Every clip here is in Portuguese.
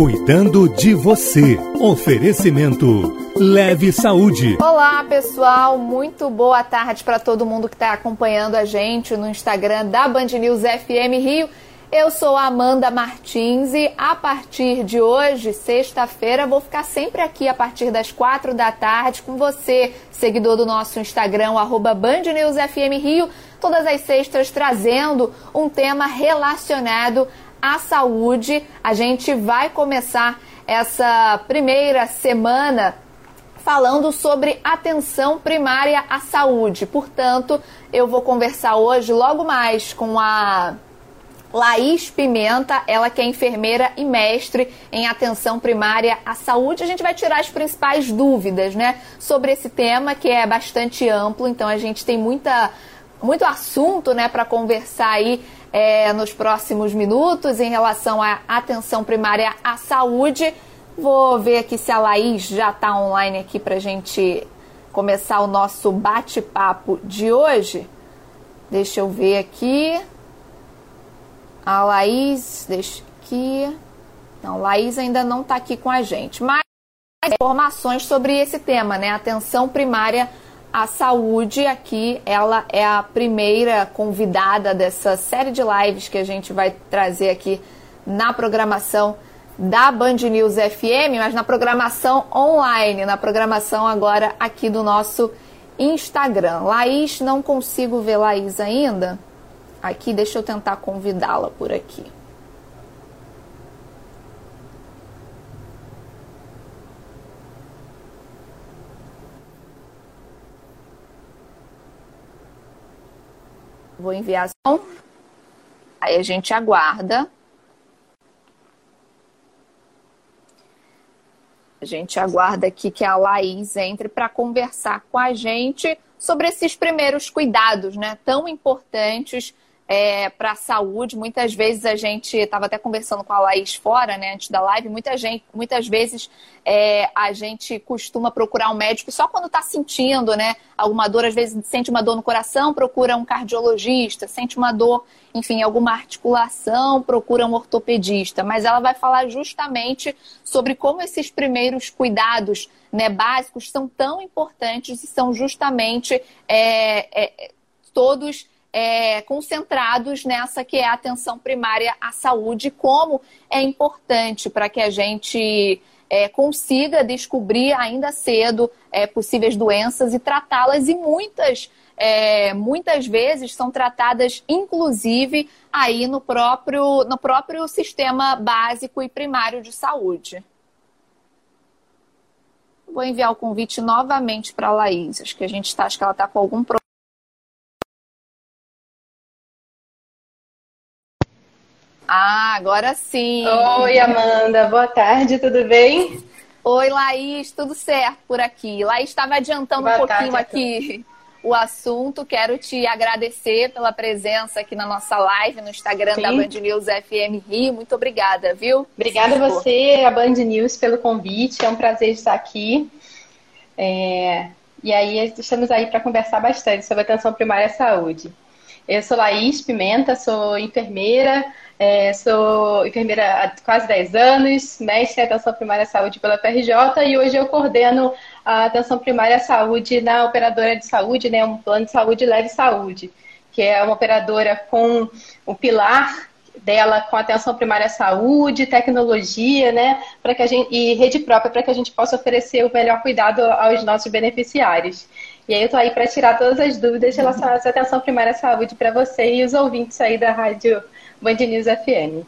Cuidando de você. Oferecimento Leve Saúde. Olá, pessoal. Muito boa tarde para todo mundo que está acompanhando a gente no Instagram da Band News FM Rio. Eu sou Amanda Martins e a partir de hoje, sexta-feira, vou ficar sempre aqui a partir das quatro da tarde com você, seguidor do nosso Instagram, arroba Band News FM Rio, todas as sextas trazendo um tema relacionado à saúde. A gente vai começar essa primeira semana falando sobre atenção primária à saúde. Portanto, eu vou conversar hoje logo mais com a Laís Pimenta, ela que é enfermeira e mestre em atenção primária à saúde. A gente vai tirar as principais dúvidas, né, sobre esse tema que é bastante amplo. Então a gente tem muita, muito assunto, né, para conversar aí é, nos próximos minutos em relação à atenção primária à saúde. Vou ver aqui se a Laís já está online aqui para a gente começar o nosso bate-papo de hoje. Deixa eu ver aqui. A Laís, deixa aqui. Não, Laís ainda não está aqui com a gente. Mas informações sobre esse tema, né? Atenção primária à saúde. Aqui ela é a primeira convidada dessa série de lives que a gente vai trazer aqui na programação da Band News FM, mas na programação online, na programação agora aqui do nosso Instagram. Laís, não consigo ver Laís ainda. Aqui, deixa eu tentar convidá-la por aqui. Vou enviar som. Aí a gente aguarda. A gente aguarda aqui que a Laís entre para conversar com a gente sobre esses primeiros cuidados, né, tão importantes é, para a saúde. Muitas vezes a gente estava até conversando com a Laís fora, né, antes da live. Muita gente, muitas vezes é, a gente costuma procurar um médico só quando está sentindo, né, alguma dor. Às vezes sente uma dor no coração, procura um cardiologista. Sente uma dor, enfim, alguma articulação, procura um ortopedista. Mas ela vai falar justamente sobre como esses primeiros cuidados, né, básicos são tão importantes e são justamente é, é todos é, concentrados nessa que é a atenção primária à saúde, como é importante para que a gente é, consiga descobrir ainda cedo é, possíveis doenças e tratá-las, e muitas, é, muitas vezes são tratadas, inclusive, aí no próprio, no próprio sistema básico e primário de saúde. Vou enviar o convite novamente para a Laís. Acho que a gente está, acho que ela está com algum problema. Ah, agora sim. Oi, Amanda. Boa tarde, tudo bem? Oi, Laís, tudo certo por aqui. Laís estava adiantando Boa um pouquinho tarde, aqui o assunto. Quero te agradecer pela presença aqui na nossa live no Instagram Sim. da Band News FM Rio. Muito obrigada, viu? Obrigada a você, a Band News, pelo convite. É um prazer estar aqui. É... E aí, estamos aí para conversar bastante sobre atenção primária à saúde. Eu sou Laís Pimenta, sou enfermeira, é, sou enfermeira há quase 10 anos, mestre em atenção primária à saúde pela PRJ e hoje eu coordeno a atenção primária à saúde na operadora de saúde, né, um plano de saúde leve saúde, que é uma operadora com o pilar dela com atenção primária à saúde, tecnologia, né, para que a gente e rede própria para que a gente possa oferecer o melhor cuidado aos nossos beneficiários. E aí eu estou aí para tirar todas as dúvidas relacionadas à atenção primária à saúde para você e os ouvintes aí da rádio Band News FM.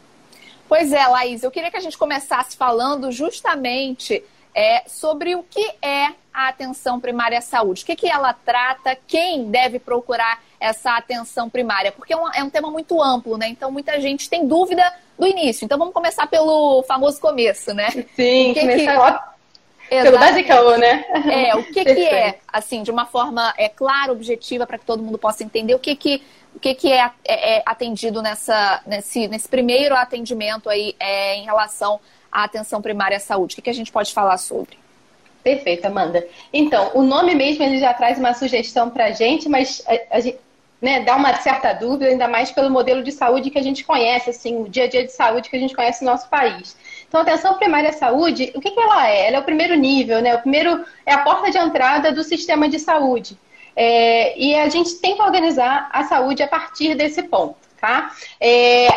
Pois é, Laís, eu queria que a gente começasse falando justamente é, sobre o que é a atenção primária à saúde. O que, que ela trata, quem deve procurar essa atenção primária? Porque é um, é um tema muito amplo, né? Então muita gente tem dúvida do início. Então vamos começar pelo famoso começo, né? Sim, que começar que... pelo basicão, né? É, o que, que é, assim, de uma forma é, clara, objetiva, para que todo mundo possa entender o que, que o que, que é, é, é, atendido nessa, nesse, nesse primeiro atendimento aí é, em relação à atenção primária à saúde? O que, que a gente pode falar sobre? Perfeito, Amanda. Então, o nome mesmo ele já traz uma sugestão para a gente, mas a, a gente né, dá uma certa dúvida, ainda mais pelo modelo de saúde que a gente conhece, assim, o dia a dia de saúde que a gente conhece no nosso país. Então, a atenção primária à saúde, o que, que ela é? Ela é o primeiro nível, né? O primeiro é a porta de entrada do sistema de saúde. É, e a gente tem que organizar a saúde a partir desse ponto, tá? É,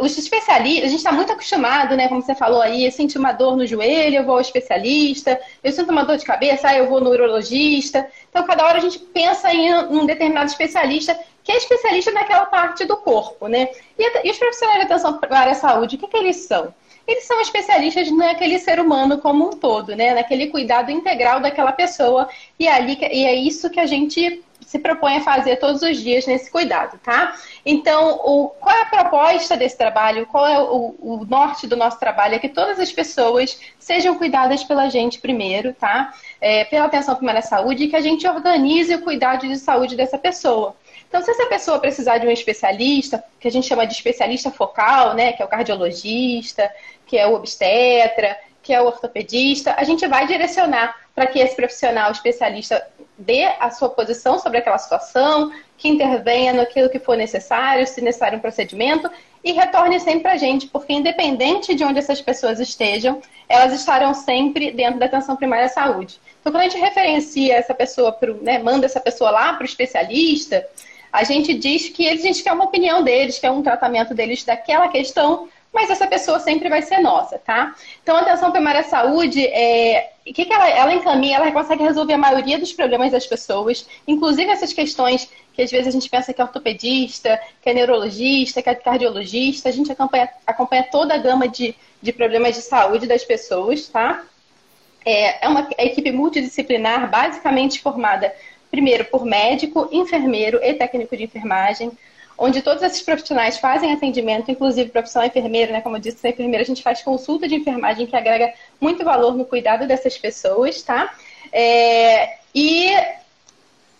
os especialistas, a gente está muito acostumado, né? Como você falou aí, eu sinto uma dor no joelho, eu vou ao especialista, eu sinto uma dor de cabeça, aí eu vou no urologista. Então, cada hora a gente pensa em um determinado especialista que é especialista naquela parte do corpo, né? E, e os profissionais de atenção para a saúde, o que, que eles são? Eles são especialistas naquele ser humano como um todo, né? Naquele cuidado integral daquela pessoa. E, é ali, e é isso que a gente se propõe a fazer todos os dias nesse cuidado, tá? Então, o, qual é a proposta desse trabalho? Qual é o, o norte do nosso trabalho? É que todas as pessoas sejam cuidadas pela gente primeiro, tá? É, pela atenção primária à saúde e que a gente organize o cuidado de saúde dessa pessoa. Então, se essa pessoa precisar de um especialista, que a gente chama de especialista focal, né, que é o cardiologista, que é o obstetra, que é o ortopedista, a gente vai direcionar para que esse profissional especialista dê a sua posição sobre aquela situação, que intervenha naquilo que for necessário, se necessário um procedimento, e retorne sempre para a gente, porque independente de onde essas pessoas estejam, elas estarão sempre dentro da atenção primária à saúde. Então, quando a gente referencia essa pessoa, pro, né, manda essa pessoa lá para o especialista, a gente diz que eles, a gente quer uma opinião deles, quer um tratamento deles daquela questão, mas essa pessoa sempre vai ser nossa, tá? Então, a atenção primária saúde, é, o que, que ela, ela encaminha? Ela consegue resolver a maioria dos problemas das pessoas, inclusive essas questões que às vezes a gente pensa que é ortopedista, que é neurologista, que é cardiologista, a gente acompanha, acompanha toda a gama de, de problemas de saúde das pessoas, tá? É, é uma equipe multidisciplinar, basicamente formada, primeiro, por médico, enfermeiro e técnico de enfermagem, onde todos esses profissionais fazem atendimento, inclusive profissional enfermeira, né? Como eu disse, a a gente faz consulta de enfermagem que agrega muito valor no cuidado dessas pessoas, tá? É, e,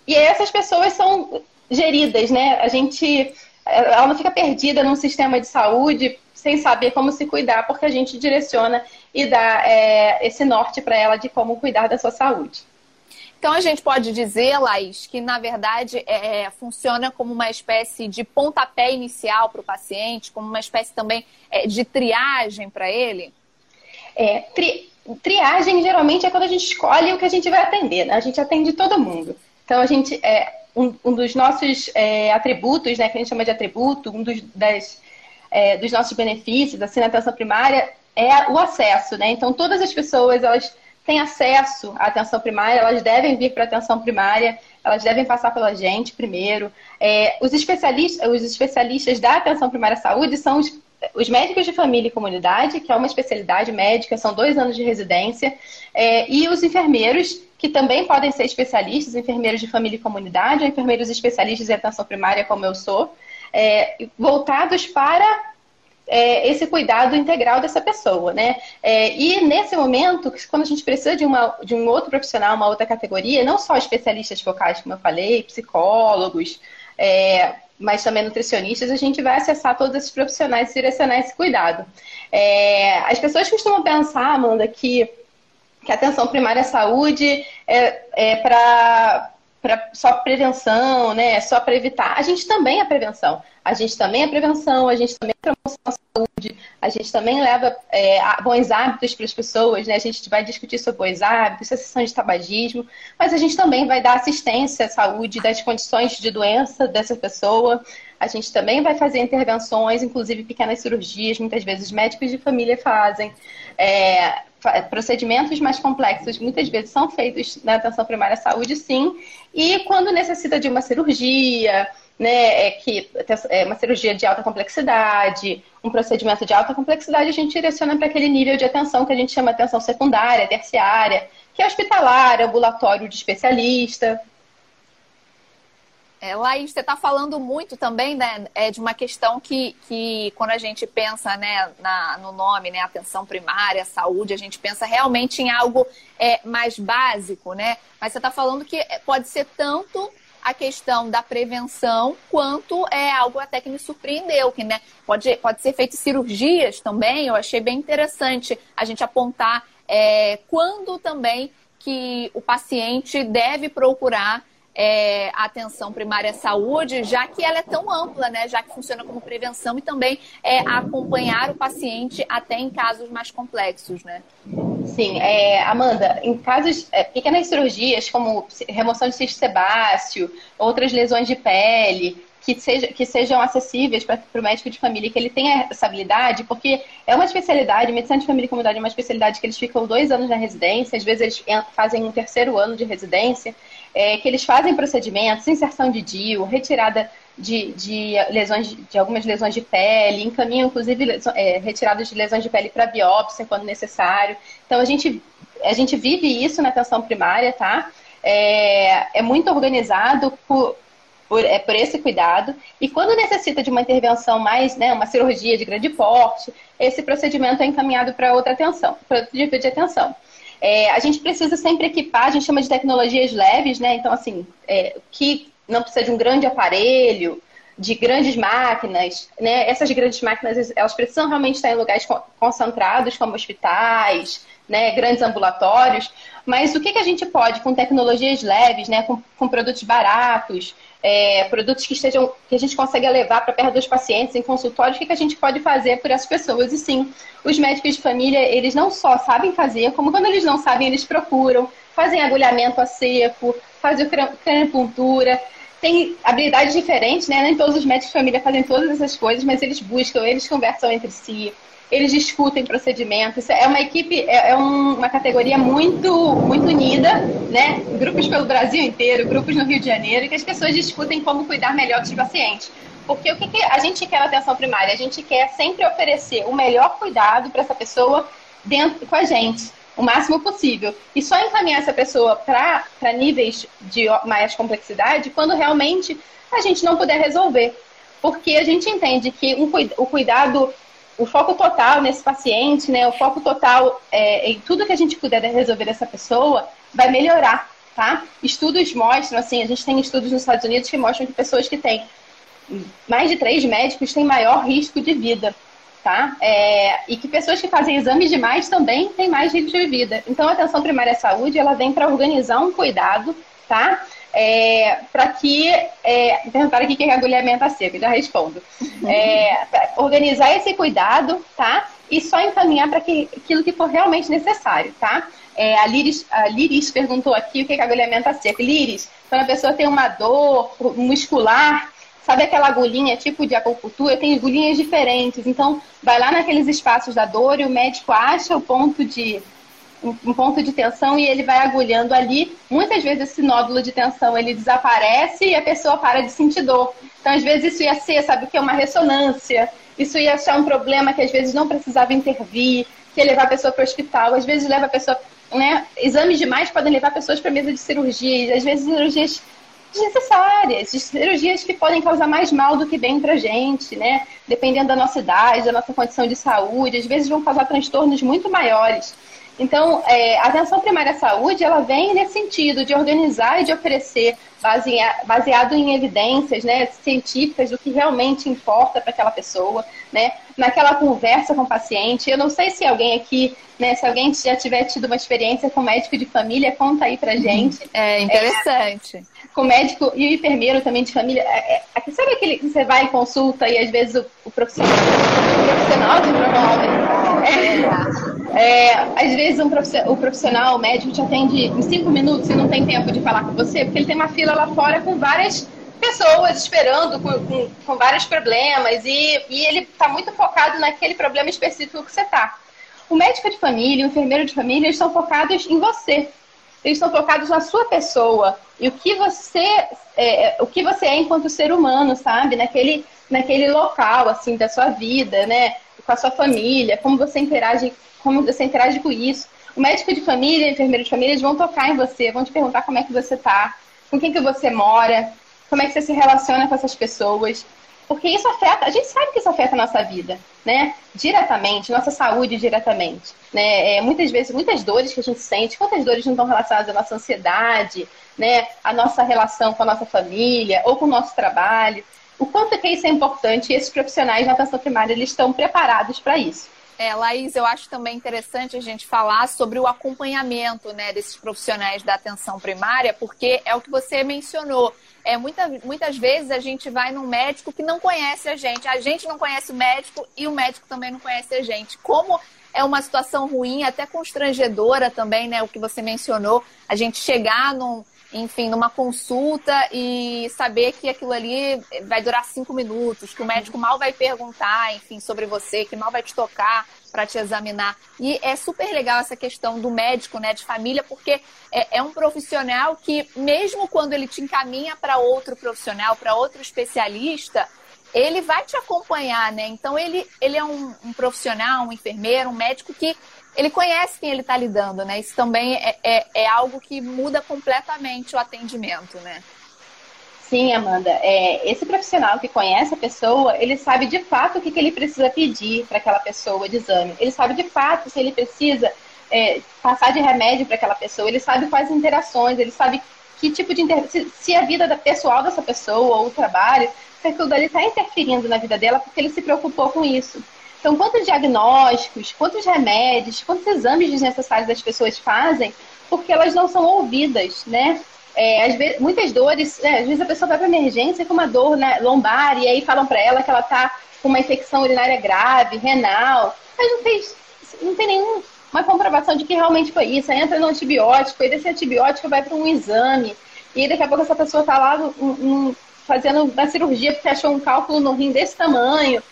e essas pessoas são geridas, né? A gente, ela não fica perdida num sistema de saúde sem saber como se cuidar, porque a gente direciona e dá é, esse norte para ela de como cuidar da sua saúde. Então a gente pode dizer, Laís, que na verdade é, funciona como uma espécie de pontapé inicial para o paciente, como uma espécie também é, de triagem para ele? É, tri, triagem geralmente é quando a gente escolhe o que a gente vai atender, né? A gente atende todo mundo. Então a gente é um, um dos nossos é, atributos, né, que a gente chama de atributo, um dos, das, é, dos nossos benefícios, assim, na atenção primária, é o acesso, né? Então todas as pessoas elas têm acesso à atenção primária, elas devem vir para a atenção primária, elas devem passar pela gente primeiro. É, os, especialistas, os especialistas da atenção primária à saúde são os, os, médicos de família e comunidade, que é uma especialidade médica, são dois anos de residência, é, e os enfermeiros, que também podem ser especialistas, enfermeiros de família e comunidade, ou enfermeiros especialistas em atenção primária, como eu sou, é, voltados para é, esse cuidado integral dessa pessoa, né? É, e nesse momento, quando a gente precisa de, uma, de um outro profissional, uma outra categoria, não só especialistas focais, como eu falei, psicólogos, é, mas também nutricionistas, a gente vai acessar todos esses profissionais e direcionar esse cuidado. É, as pessoas costumam pensar, Amanda, que, que a atenção primária à saúde é, é para pra, só prevenção, né? Só para evitar. A gente também é prevenção. A gente também é prevenção, a gente também é promoção à saúde, a gente também leva é, bons hábitos para as pessoas, né? A gente vai discutir sobre bons hábitos, cessação de tabagismo, mas a gente também vai dar assistência à saúde das condições de doença dessa pessoa. A gente também vai fazer intervenções, inclusive pequenas cirurgias, muitas vezes médicos de família fazem. É, procedimentos mais complexos muitas vezes são feitos na atenção primária à saúde, sim, e quando necessita de uma cirurgia, né, é que é uma cirurgia de alta complexidade, um procedimento de alta complexidade, a gente direciona para aquele nível de atenção que a gente chama atenção secundária, terciária, que é hospitalar, ambulatório de especialista. É, Laís, você está falando muito também né, é, de uma questão que, que quando a gente pensa né, na, no nome, né, atenção primária, saúde, a gente pensa realmente em algo é, mais básico, né? Mas você está falando que pode ser tanto a questão da prevenção quanto é algo até que me surpreendeu, que né, pode, pode ser feito cirurgias também, eu achei bem interessante a gente apontar é, quando também que o paciente deve procurar é, a atenção primária à saúde, já que ela é tão ampla, né? Já que funciona como prevenção e também é, acompanhar o paciente até em casos mais complexos, né? Sim, é, Amanda, em casos, é, pequenas cirurgias como remoção de cisto sebáceo, outras lesões de pele, que, seja, que sejam acessíveis para o médico de família, que ele tenha essa habilidade, porque é uma especialidade, medicina de família e comunidade é uma especialidade que eles ficam dois anos na residência, às vezes eles fazem um terceiro ano de residência, é, que eles fazem procedimentos, inserção de DIU, retirada de, de lesões de algumas lesões de pele, encaminham inclusive é, retiradas de lesões de pele para biópsia quando necessário. Então a gente a gente vive isso na atenção primária, tá? É, é muito organizado por, por, é, por esse cuidado. E quando necessita de uma intervenção mais, né, uma cirurgia de grande porte, esse procedimento é encaminhado para outra atenção, para outro tipo de atenção. É, a gente precisa sempre equipar, a gente chama de tecnologias leves, né? Então, assim, é, que não precisa de um grande aparelho, de grandes máquinas, né? Essas grandes máquinas, elas precisam realmente estar em lugares concentrados, como hospitais, né? Grandes ambulatórios. Mas o que, que a gente pode, com tecnologias leves, né? Com, com produtos baratos, é, produtos que estejam que a gente consegue levar para perto dos pacientes em consultórios, o que, que a gente pode fazer por essas pessoas? E sim, os médicos de família, eles não só sabem fazer, como quando eles não sabem, eles procuram, fazem agulhamento a seco, fazem cranipuntura, tem habilidades diferentes, né? Nem todos os médicos de família fazem todas essas coisas, mas eles buscam, eles conversam entre si, eles discutem procedimentos. É uma equipe, é, é um, uma categoria muito, muito unida, né? Grupos pelo Brasil inteiro, grupos no Rio de Janeiro, que as pessoas discutem como cuidar melhor dos pacientes. Porque o que, que a gente quer na atenção primária? A gente quer sempre oferecer o melhor cuidado para essa pessoa dentro com a gente, o máximo possível. E só encaminhar essa pessoa para níveis de mais complexidade quando realmente a gente não puder resolver. Porque a gente entende que um, o cuidado o foco total nesse paciente, né, o foco total é, em tudo que a gente puder resolver dessa pessoa, vai melhorar, tá? Estudos mostram, assim, a gente tem estudos nos Estados Unidos que mostram que pessoas que têm mais de três médicos têm maior risco de vida, tá? É, e que pessoas que fazem exames demais também têm mais risco de vida. Então, a atenção primária à saúde, ela vem para organizar um cuidado, tá? É, para que. É, perguntaram aqui o que é agulhamento a seco, já respondo. É, organizar esse cuidado, tá? E só encaminhar para aquilo que for realmente necessário, tá? É, a, Liris, a Liris perguntou aqui o que é agulhamento a seco. Liris, quando a pessoa tem uma dor muscular, sabe aquela agulhinha tipo de acupuntura? Tem agulhinhas diferentes. Então, vai lá naqueles espaços da dor e o médico acha o ponto de um ponto de tensão e ele vai agulhando ali. Muitas vezes esse nódulo de tensão ele desaparece e a pessoa para de sentir dor. Então, às vezes isso ia ser, sabe o que uma ressonância. Isso ia ser um problema que às vezes não precisava intervir, que ia levar a pessoa para o hospital. Às vezes leva a pessoa, né? Exames demais podem levar pessoas para mesa de cirurgia. Às vezes cirurgias desnecessárias, cirurgias que podem causar mais mal do que bem para gente, né? Dependendo da nossa idade, da nossa condição de saúde, às vezes vão causar transtornos muito maiores. Então, é, a atenção primária à saúde, ela vem nesse sentido de organizar e de oferecer, baseado em evidências né, científicas do que realmente importa para aquela pessoa, né, naquela conversa com o paciente. Eu não sei se alguém aqui, né, se alguém já tiver tido uma experiência com médico de família, conta aí pra gente. É interessante. É, com médico e o enfermeiro também de família. É, é, sabe aquele que você vai em consulta e às vezes o, o profissional, o profissional provavelmente. É, às vezes um o profissional, o médico te atende em cinco minutos e não tem tempo de falar com você, porque ele tem uma fila lá fora com várias pessoas esperando com, com, com vários problemas e, e ele está muito focado naquele problema específico que você está. O médico de família, o enfermeiro de família, eles estão focados em você. Eles estão focados na sua pessoa e o que você é, o que você é enquanto ser humano, sabe? Naquele, naquele local assim da sua vida, né? Com a sua família, como você interage como você interage com isso. O médico de família, o enfermeiro de família, eles vão tocar em você, vão te perguntar como é que você tá, com quem que você mora, como é que você se relaciona com essas pessoas. Porque isso afeta, a gente sabe que isso afeta a nossa vida, né? Diretamente, nossa saúde diretamente. Né? É, muitas vezes, muitas dores que a gente sente, quantas dores não estão relacionadas à nossa ansiedade, né? A nossa relação com a nossa família ou com o nosso trabalho. O quanto que isso é importante e esses profissionais de atenção primária, eles estão preparados para isso. É, Laís, eu acho também interessante a gente falar sobre o acompanhamento né, desses profissionais da atenção primária, porque é o que você mencionou. É, muita, muitas vezes a gente vai num médico que não conhece a gente, a gente não conhece o médico e o médico também não conhece a gente. Como é uma situação ruim, até constrangedora também, né? O que você mencionou, a gente chegar num, enfim, numa consulta e saber que aquilo ali vai durar cinco minutos, que o médico mal vai perguntar, enfim, sobre você, que mal vai te tocar para te examinar. E é super legal essa questão do médico, né, de família, porque é, é um profissional que, mesmo quando ele te encaminha para outro profissional, para outro especialista, ele vai te acompanhar, né? Então ele, ele é um, um profissional, um enfermeiro, um médico que ele conhece quem ele está lidando, né? Isso também é, é, é, algo que muda completamente o atendimento, né? Sim, Amanda. É, esse profissional que conhece a pessoa, ele sabe de fato o que, que ele precisa pedir para aquela pessoa de exame. Ele sabe de fato se ele precisa é, passar de remédio para aquela pessoa. Ele sabe quais interações, ele sabe que tipo de inter... se, se a vida pessoal dessa pessoa ou o trabalho, se aquilo dali está interferindo na vida dela porque ele se preocupou com isso. Então, quantos diagnósticos, quantos remédios, quantos exames desnecessários as pessoas fazem porque elas não são ouvidas, né? É, às vezes, muitas dores, né, às vezes a pessoa vai para emergência com uma dor né, lombar e aí falam para ela que ela está com uma infecção urinária grave, renal, mas não, fez, não tem nenhuma comprovação de que realmente foi isso. Aí entra no antibiótico, e desse antibiótico vai para um exame, e daqui a pouco essa pessoa está lá fazendo uma cirurgia porque achou um cálculo no rim desse tamanho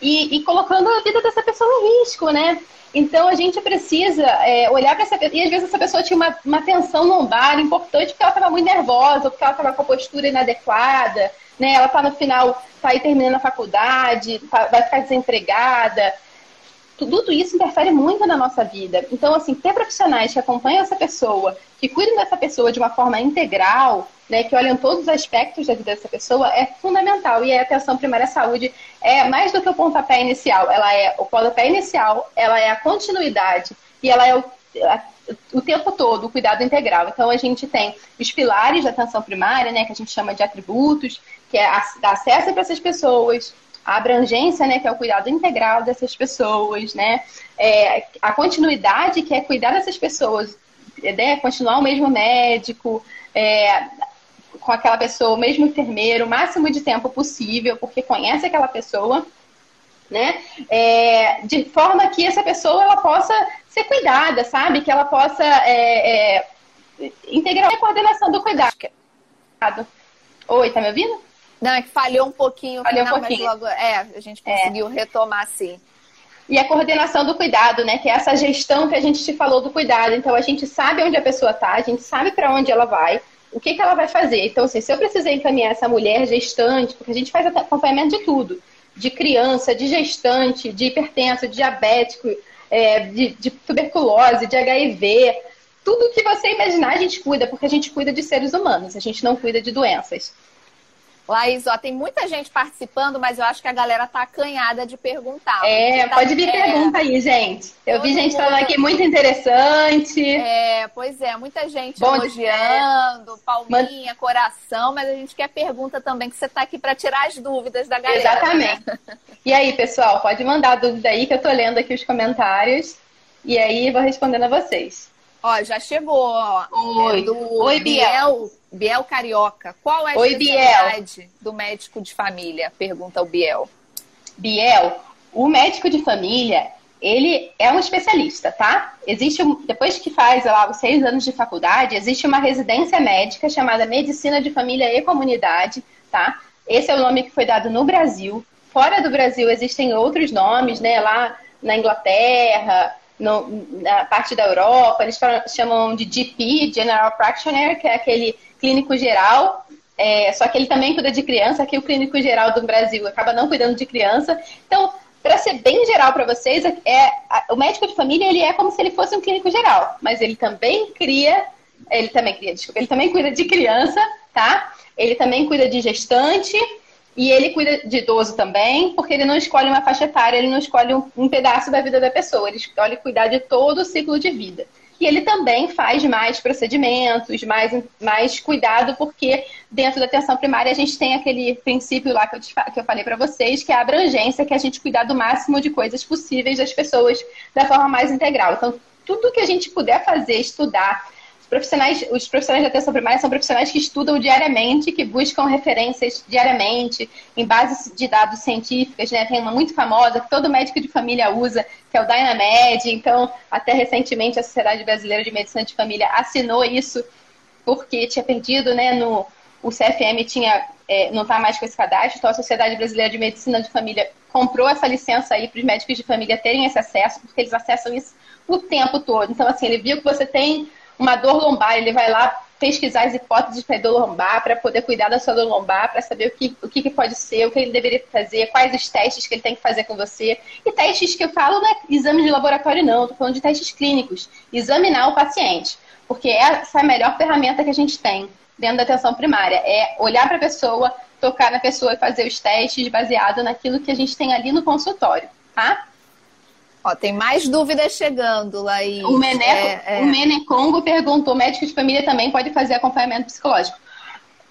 e, e colocando a vida dessa pessoa em risco, né? Então a gente precisa é, olhar para essa pessoa. E às vezes essa pessoa tinha uma, uma tensão lombar importante porque ela estava muito nervosa, ou porque ela estava com a postura inadequada, né? Ela está no final, está aí terminando a faculdade, tá, vai ficar desempregada. Tudo isso interfere muito na nossa vida. Então, assim, ter profissionais que acompanham essa pessoa, que cuidam dessa pessoa de uma forma integral, né, que olham todos os aspectos da vida dessa pessoa, é fundamental. E a atenção primária à saúde é mais do que o pontapé inicial. Ela é o pontapé inicial, ela é a continuidade e ela é o, a, o tempo todo o cuidado integral. Então, a gente tem os pilares da atenção primária, né, que a gente chama de atributos, que é dar acesso para essas pessoas, a abrangência, né, que é o cuidado integral dessas pessoas, né, é, a continuidade, que é cuidar dessas pessoas, né, continuar o mesmo médico, é, com aquela pessoa, o mesmo enfermeiro, o máximo de tempo possível, porque conhece aquela pessoa, né? É, de forma que essa pessoa ela possa ser cuidada, sabe? Que ela possa é, é, integrar a coordenação do cuidado. Oi, tá me ouvindo? Não, é que falhou um pouquinho. Falhou um pouquinho. Logo, é, a gente conseguiu é. retomar sim. E a coordenação do cuidado, né? Que é essa gestão que a gente te falou do cuidado. Então a gente sabe onde a pessoa tá, a gente sabe para onde ela vai, o que, que ela vai fazer? Então, assim, se eu precisei encaminhar essa mulher gestante, porque a gente faz acompanhamento de tudo, de criança, de gestante, de hipertenso, de diabético, é, de, de tuberculose, de HIV, tudo que você imaginar a gente cuida, porque a gente cuida de seres humanos, a gente não cuida de doenças. Laís, ó, tem muita gente participando, mas eu acho que a galera tá acanhada de perguntar. É, tá, pode vir é, pergunta aí, gente. Eu vi gente mundo... falando aqui muito interessante. É, pois é, muita gente Bom elogiando, palminha, coração, mas a gente quer pergunta também, que você tá aqui para tirar as dúvidas da galera. Exatamente. Né? E aí, pessoal, pode mandar dúvida aí, que eu tô lendo aqui os comentários. E aí, vou respondendo a vocês. Ó, já chegou, ó. Oi. É do Oi, Biel. Biel Carioca. Qual é a Oi, especialidade Biel. do médico de família? Pergunta o Biel. Biel, o médico de família, ele é um especialista, tá? Existe, depois que faz lá os seis anos de faculdade, existe uma residência médica chamada Medicina de Família e Comunidade, tá? Esse é o nome que foi dado no Brasil. Fora do Brasil existem outros nomes, né? Lá na Inglaterra, no, na parte da Europa, eles chamam de GP, General Practitioner, que é aquele clínico geral, é, só que ele também cuida de criança, aqui o clínico geral do Brasil acaba não cuidando de criança. Então, para ser bem geral para vocês, é, é, o médico de família ele é como se ele fosse um clínico geral, mas ele também cria, ele também cria, desculpa, ele também cuida de criança, tá? Ele também cuida de gestante, e ele cuida de idoso também, porque ele não escolhe uma faixa etária, ele não escolhe um, um pedaço da vida da pessoa, ele escolhe cuidar de todo o ciclo de vida. que ele também faz mais procedimentos, mais, mais cuidado, porque dentro da atenção primária a gente tem aquele princípio lá que eu, te, que eu falei para vocês, que é a abrangência, que é a gente cuidar do máximo de coisas possíveis das pessoas da forma mais integral. Então, tudo que a gente puder fazer, estudar, profissionais, os profissionais de atenção primária são profissionais que estudam diariamente, que buscam referências diariamente, em bases de dados científicas, né? Tem uma muito famosa que todo médico de família usa, que é o Dynamed. Então, até recentemente a Sociedade Brasileira de Medicina de Família assinou isso porque tinha perdido, né? No, o CFM tinha, é, não está mais com esse cadastro, então a Sociedade Brasileira de Medicina de Família comprou essa licença aí para os médicos de família terem esse acesso, porque eles acessam isso o tempo todo. Então, assim, ele viu que você tem uma dor lombar, ele vai lá pesquisar as hipóteses para dor lombar, para poder cuidar da sua dor lombar, para saber o, que, o que, que, pode ser, o que ele deveria fazer, quais os testes que ele tem que fazer com você. E testes que eu falo não é exame de laboratório, não, estou falando de testes clínicos. Examinar o paciente, porque essa é a melhor ferramenta que a gente tem dentro da atenção primária, é olhar para a pessoa, tocar na pessoa e fazer os testes baseado naquilo que a gente tem ali no consultório, tá? Ó, tem mais dúvidas chegando, Laís. O, Meneco, é, é. o Menecongo perguntou: médico de família também pode fazer acompanhamento psicológico?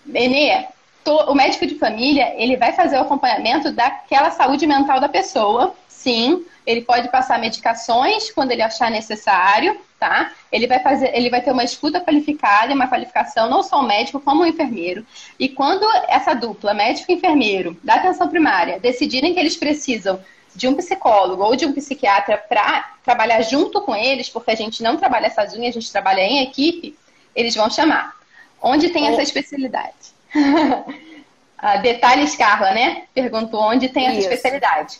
Menê, o médico de família ele vai fazer o acompanhamento daquela saúde mental da pessoa, sim. Ele pode passar medicações quando ele achar necessário, tá? Ele vai fazer, ele vai ter uma escuta qualificada uma qualificação não só o médico como o enfermeiro. E quando essa dupla, médico e enfermeiro, da atenção primária, decidirem que eles precisam de um psicólogo ou de um psiquiatra para trabalhar junto com eles, porque a gente não trabalha sozinho, a gente trabalha em equipe, eles vão chamar. Onde tem essa especialidade? Ah, detalhes, Carla, né? Perguntou onde tem essa Isso. especialidade.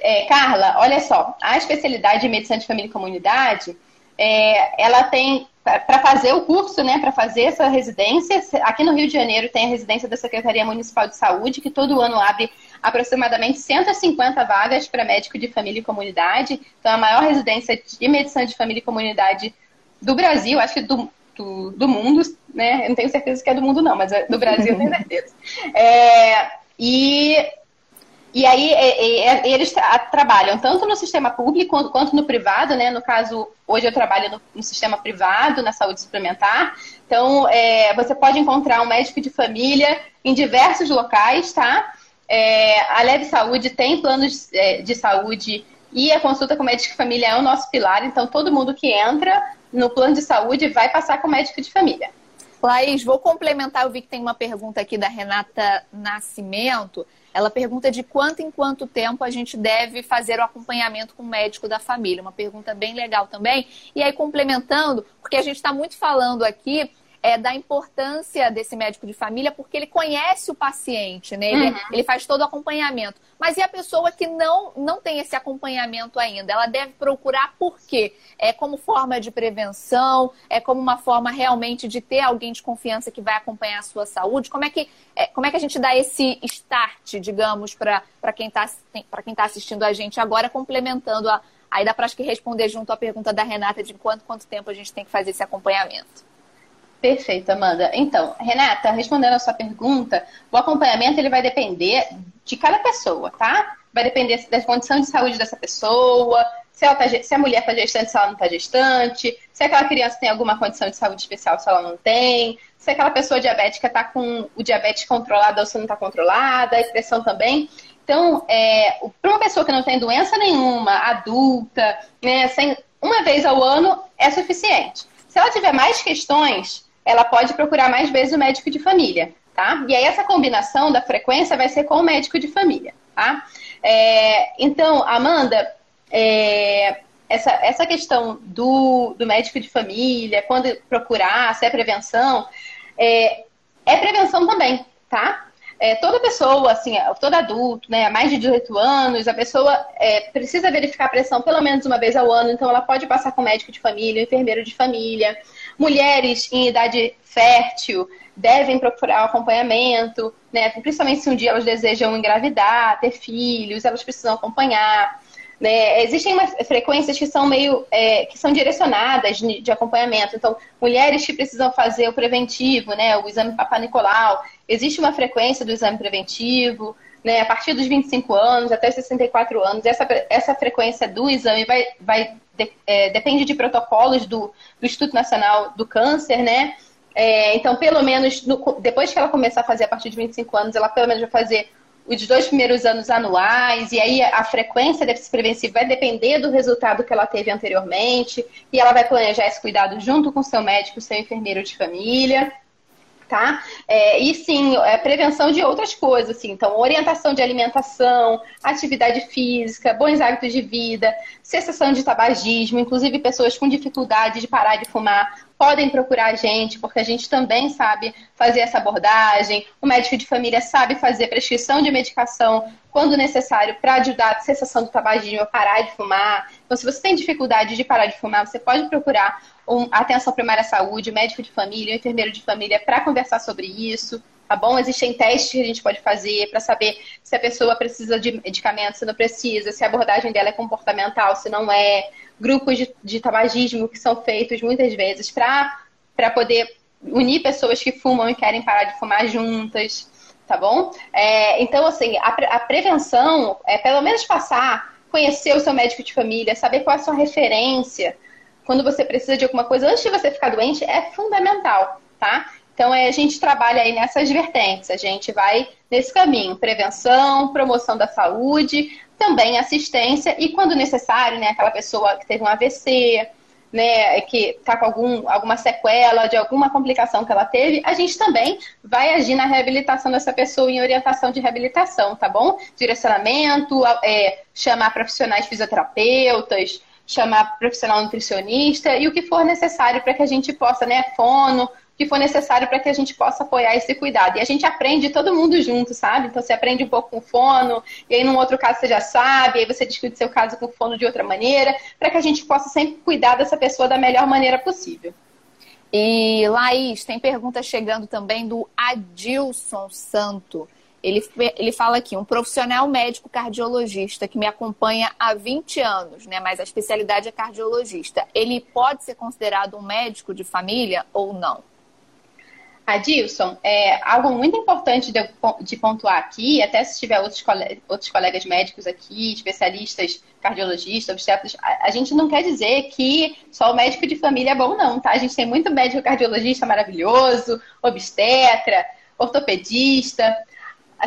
É, Carla, olha só, a especialidade de medicina de família e comunidade, é, ela tem para fazer o curso, né, para fazer essa residência, aqui no Rio de Janeiro tem a residência da Secretaria Municipal de Saúde, que todo ano abre aproximadamente 150 vagas para médico de família e comunidade. Então, a maior residência de medicina de família e comunidade do Brasil, acho que do, do, do mundo, né? Eu não tenho certeza que é do mundo, não, mas é do Brasil eu tenho certeza. É, e, e aí é, é, eles tra trabalham tanto no sistema público quanto, quanto, no privado, né? No caso, hoje eu trabalho no, no sistema privado, na saúde suplementar. Então, é, você pode encontrar um médico de família em diversos locais, tá? É, a Leve Saúde tem planos é, de saúde e a consulta com o médico de família é o nosso pilar, então todo mundo que entra no plano de saúde vai passar com o médico de família. Laís, vou complementar, eu vi que tem uma pergunta aqui da Renata Nascimento. Ela pergunta de quanto em quanto tempo a gente deve fazer o acompanhamento com o médico da família. Uma pergunta bem legal também. E aí, complementando, porque a gente está muito falando aqui é, da importância desse médico de família, porque ele conhece o paciente, né? Ele, uhum. ele, faz todo o acompanhamento. Mas e a pessoa que não, não tem esse acompanhamento ainda? Ela deve procurar por quê? É como forma de prevenção? É como uma forma realmente de ter alguém de confiança que vai acompanhar a sua saúde? Como é que, é, como é que a gente dá esse start, digamos, para quem está tá assistindo a gente agora, complementando a. Aí dá para acho que responder junto à pergunta da Renata de quanto, quanto tempo a gente tem que fazer esse acompanhamento. Perfeito, Amanda. Então, Renata, respondendo a sua pergunta, o acompanhamento ele vai depender de cada pessoa, tá? Vai depender da condição de saúde dessa pessoa, se, tá, se a mulher está gestante, se ela não está gestante, se aquela criança tem alguma condição de saúde especial, se ela não tem, se aquela pessoa diabética está com o diabetes controlado ou se não está controlada, a pressão também. Então, é, para uma pessoa que não tem doença nenhuma, adulta, né, sem, uma vez ao ano é suficiente. Se ela tiver mais questões, ela pode procurar mais vezes o médico de família, tá? E aí essa combinação da frequência vai ser com o médico de família, tá? É, então, Amanda, é, essa, essa questão do, do médico de família, quando procurar, se é prevenção, é, é prevenção também, tá? É, toda pessoa, assim, todo adulto, né, mais de 18 anos, a pessoa é, precisa verificar a pressão pelo menos uma vez ao ano, então ela pode passar com médico de família, enfermeiro de família. Mulheres em idade fértil devem procurar acompanhamento, né? principalmente se um dia elas desejam engravidar, ter filhos, elas precisam acompanhar. Né? Existem umas frequências que são meio é, que são direcionadas de, acompanhamento. Então, mulheres que precisam fazer o preventivo, né? o exame Papa Nicolau, existe uma frequência do exame preventivo. Né, a partir dos 25 anos até 64 anos, essa, essa frequência do exame vai, vai de, é, depende de protocolos do, do Instituto Nacional do Câncer, né? É, então, pelo menos, no, depois que ela começar a fazer a partir de 25 anos, ela pelo menos vai fazer os dois primeiros anos anuais, e aí a frequência desse prevencivo vai depender do resultado que ela teve anteriormente, e ela vai planejar esse cuidado junto com seu médico, seu enfermeiro de família tá? É, e sim, é, prevenção de outras coisas, assim, então orientação de alimentação, atividade física, bons hábitos de vida, cessação de tabagismo, inclusive pessoas com dificuldade de parar de fumar podem procurar a gente, porque a gente também sabe fazer essa abordagem. O médico de família sabe fazer prescrição de medicação quando necessário para ajudar a cessação do tabagismo a parar de fumar. Então, se você tem dificuldade de parar de fumar, você pode procurar um, atenção primária à saúde, médico de família, enfermeiro de família para conversar sobre isso, tá bom? Existem testes que a gente pode fazer para saber se a pessoa precisa de medicamento, se não precisa, se a abordagem dela é comportamental, se não é. Grupos de, de tabagismo que são feitos muitas vezes para poder unir pessoas que fumam e querem parar de fumar juntas, tá bom? É, então, assim, a, a prevenção é pelo menos passar, conhecer o seu médico de família, saber qual é a sua referência, quando você precisa de alguma coisa antes de você ficar doente é fundamental, tá? Então, é, a gente trabalha aí nessas vertentes, a gente vai nesse caminho, prevenção, promoção da saúde, também assistência e, quando necessário, né, aquela pessoa que teve um AVC, né, que está com algum, alguma sequela de alguma complicação que ela teve, a gente também vai agir na reabilitação dessa pessoa em orientação de reabilitação, tá bom? Direcionamento, é, chamar profissionais fisioterapeutas, chamar profissional nutricionista e o que for necessário para que a gente possa, né, fono, que for necessário para que a gente possa apoiar esse cuidado. E a gente aprende todo mundo junto, sabe? Então você aprende um pouco com fono, e aí num outro caso você já sabe, aí você discute seu caso com fono de outra maneira, para que a gente possa sempre cuidar dessa pessoa da melhor maneira possível. E Laís, tem pergunta chegando também do Adilson Santo. Ele, ele fala aqui, um profissional médico cardiologista que me acompanha há 20 anos, né? Mas a especialidade é cardiologista. Ele pode ser considerado um médico de família ou não? Adilson, é, algo muito importante de, de, pontuar aqui, até se tiver outros, colegas, outros colegas médicos aqui, especialistas, cardiologistas, obstetras, a, a, gente não quer dizer que só o médico de família é bom, não, tá? A gente tem muito médico cardiologista maravilhoso, obstetra, ortopedista.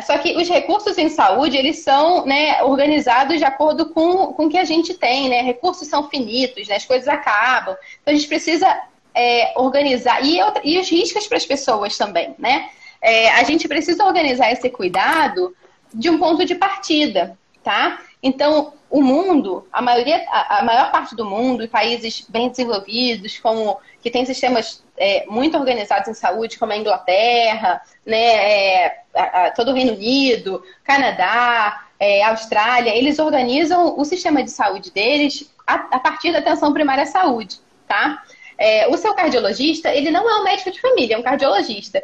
Só que os recursos em saúde, eles são né, organizados de acordo com, com o que a gente tem, né? Recursos são finitos, né? as coisas acabam. Então, a gente precisa é, organizar. E, e os riscos para as pessoas também, né? É, a gente precisa organizar esse cuidado de um ponto de partida, tá? Então, o mundo, a maioria, a, a maior parte do mundo, países bem desenvolvidos, como que tem sistemas é, muito organizados em saúde, como a Inglaterra, né, é, a, a, todo o Reino Unido, Canadá, é, Austrália, eles organizam o sistema de saúde deles a, a partir da atenção primária à saúde, tá? É, o seu cardiologista, ele não é um médico de família, é um cardiologista.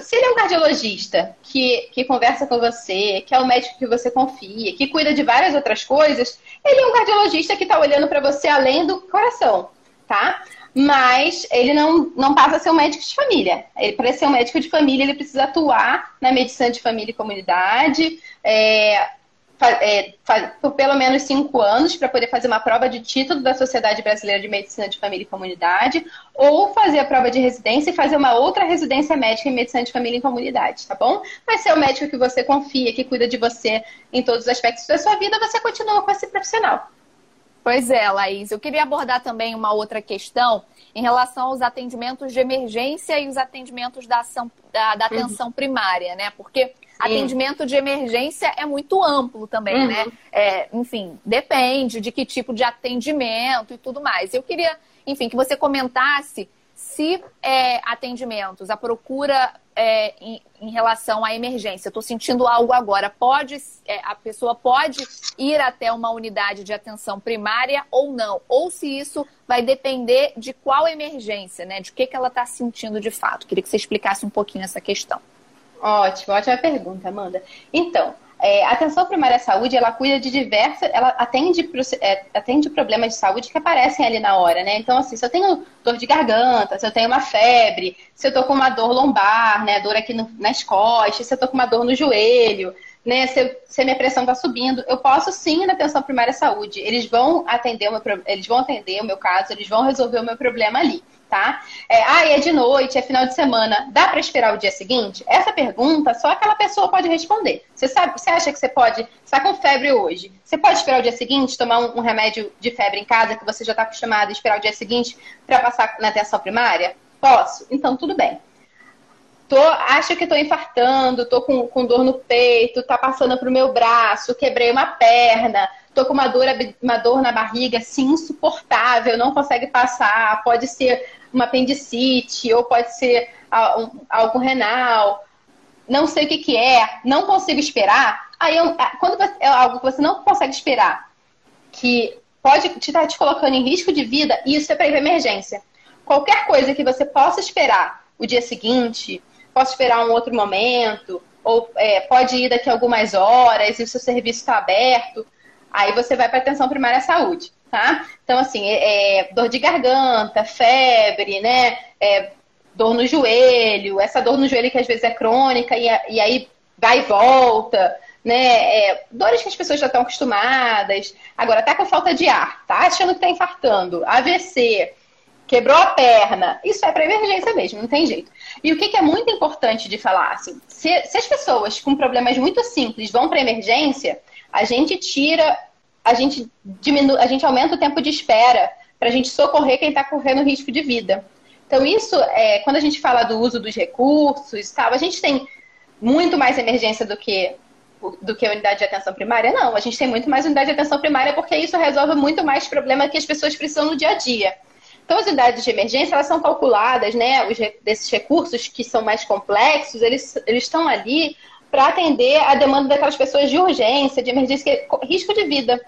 Se ele é um cardiologista que, que conversa com você, que é um médico que você confia, que cuida de várias outras coisas, ele é um cardiologista que está olhando para você além do coração, tá? Mas ele não, não passa a ser um médico de família. Para ser um médico de família, ele precisa atuar na medicina de família e comunidade, é, é, por pelo menos cinco anos para poder fazer uma prova de título da Sociedade Brasileira de Medicina de Família e Comunidade, ou fazer a prova de residência e fazer uma outra residência médica em Medicina de Família e Comunidade, tá bom? Mas se é o médico que você confia, que cuida de você em todos os aspectos da sua vida, você continua com esse profissional. Pois é, Laís. Eu queria abordar também uma outra questão em relação aos atendimentos de emergência e os atendimentos da, ação, da, da uhum. atenção uhum. primária, né? Porque Atendimento de emergência é muito amplo também, né? uhum. né? É, enfim, depende de que tipo de atendimento e tudo mais. Eu queria, enfim, que você comentasse se é, atendimentos, a procura é, em, em, relação à emergência, estou sentindo algo agora, pode é, a pessoa pode ir até uma unidade de atenção primária ou não, ou se isso vai depender de qual emergência, né? De que, que ela está sentindo de fato. Queria que você explicasse um pouquinho essa questão. Ótimo, ótima pergunta, Amanda. Então, é, a atenção primária à saúde, ela cuida de diversas, ela atende, é, atende problemas de saúde que aparecem ali na hora, né? Então, assim, se eu tenho dor de garganta, se eu tenho uma febre, se eu tô com uma dor lombar, né, dor aqui no, nas costas, se eu tô com uma dor no joelho, né? Se, se a minha pressão está subindo, eu posso sim ir na atenção primária saúde. Eles vão atender o meu, eles vão atender o meu caso, eles vão resolver o meu problema ali tá? É, ah, é de noite, é final de semana, dá para esperar o dia seguinte? Essa pergunta só aquela pessoa pode responder. Você sabe, você acha que você pode, está com febre hoje, você pode esperar o dia seguinte, tomar um, um remédio de febre em casa que você já está acostumado esperar o dia seguinte para passar na atenção primária? Posso? Então tudo bem. Tô, acho que estou infartando, estou com, com dor no peito, tá passando pro meu braço, quebrei uma perna, tô com uma dor, uma dor na barriga assim, insuportável, não consegue passar, pode ser uma apendicite, ou pode ser algo renal, não sei o que, que é, não consigo esperar. Aí, quando você, é algo que você não consegue esperar, que pode te estar tá te colocando em risco de vida, isso é para emergência. Qualquer coisa que você possa esperar o dia seguinte, possa esperar um outro momento, ou é, pode ir daqui a algumas horas e o seu serviço está aberto, aí você vai para atenção primária à saúde tá? Então, assim, é, é, dor de garganta, febre, né? É, dor no joelho, essa dor no joelho que às vezes é crônica e, e aí vai e volta, né? É, dores que as pessoas já estão acostumadas. Agora, tá com falta de ar, tá achando que tá infartando, AVC, quebrou a perna, isso é para emergência mesmo, não tem jeito. E o que, que, é muito importante de falar, assim, se, se as pessoas com problemas muito simples vão para emergência, a gente tira a gente diminui, a gente aumenta o tempo de espera para a gente socorrer quem está correndo risco de vida. Então, isso, é, quando a gente fala do uso dos recursos tal, a gente tem muito mais emergência do que do que a unidade de atenção primária? Não, a gente tem muito mais unidade de atenção primária porque isso resolve muito mais problema que as pessoas precisam no dia a dia. Então, as unidades de emergência, elas são calculadas, né, os, desses recursos que são mais complexos, eles, eles estão ali para atender a demanda daquelas pessoas de urgência, de emergência, risco de vida.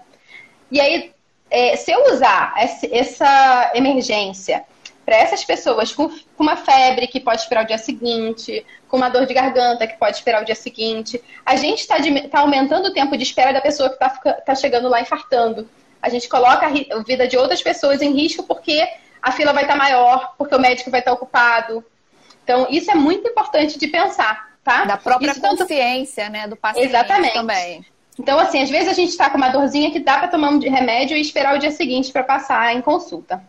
E aí, é, se eu usar essa emergência para essas pessoas com, uma febre que pode esperar o dia seguinte, com uma dor de garganta que pode esperar o dia seguinte, a gente está tá aumentando o tempo de espera da pessoa que está tá chegando lá infartando. A gente coloca a vida de outras pessoas em risco porque a fila vai estar tá maior, porque o médico vai estar tá ocupado. Então, isso é muito importante de pensar, tá? Da própria isso consciência, tanto... né, do paciente Exatamente. também. Então, assim, às vezes a gente está com uma dorzinha que dá para tomar um remédio e esperar o dia seguinte para passar em consulta.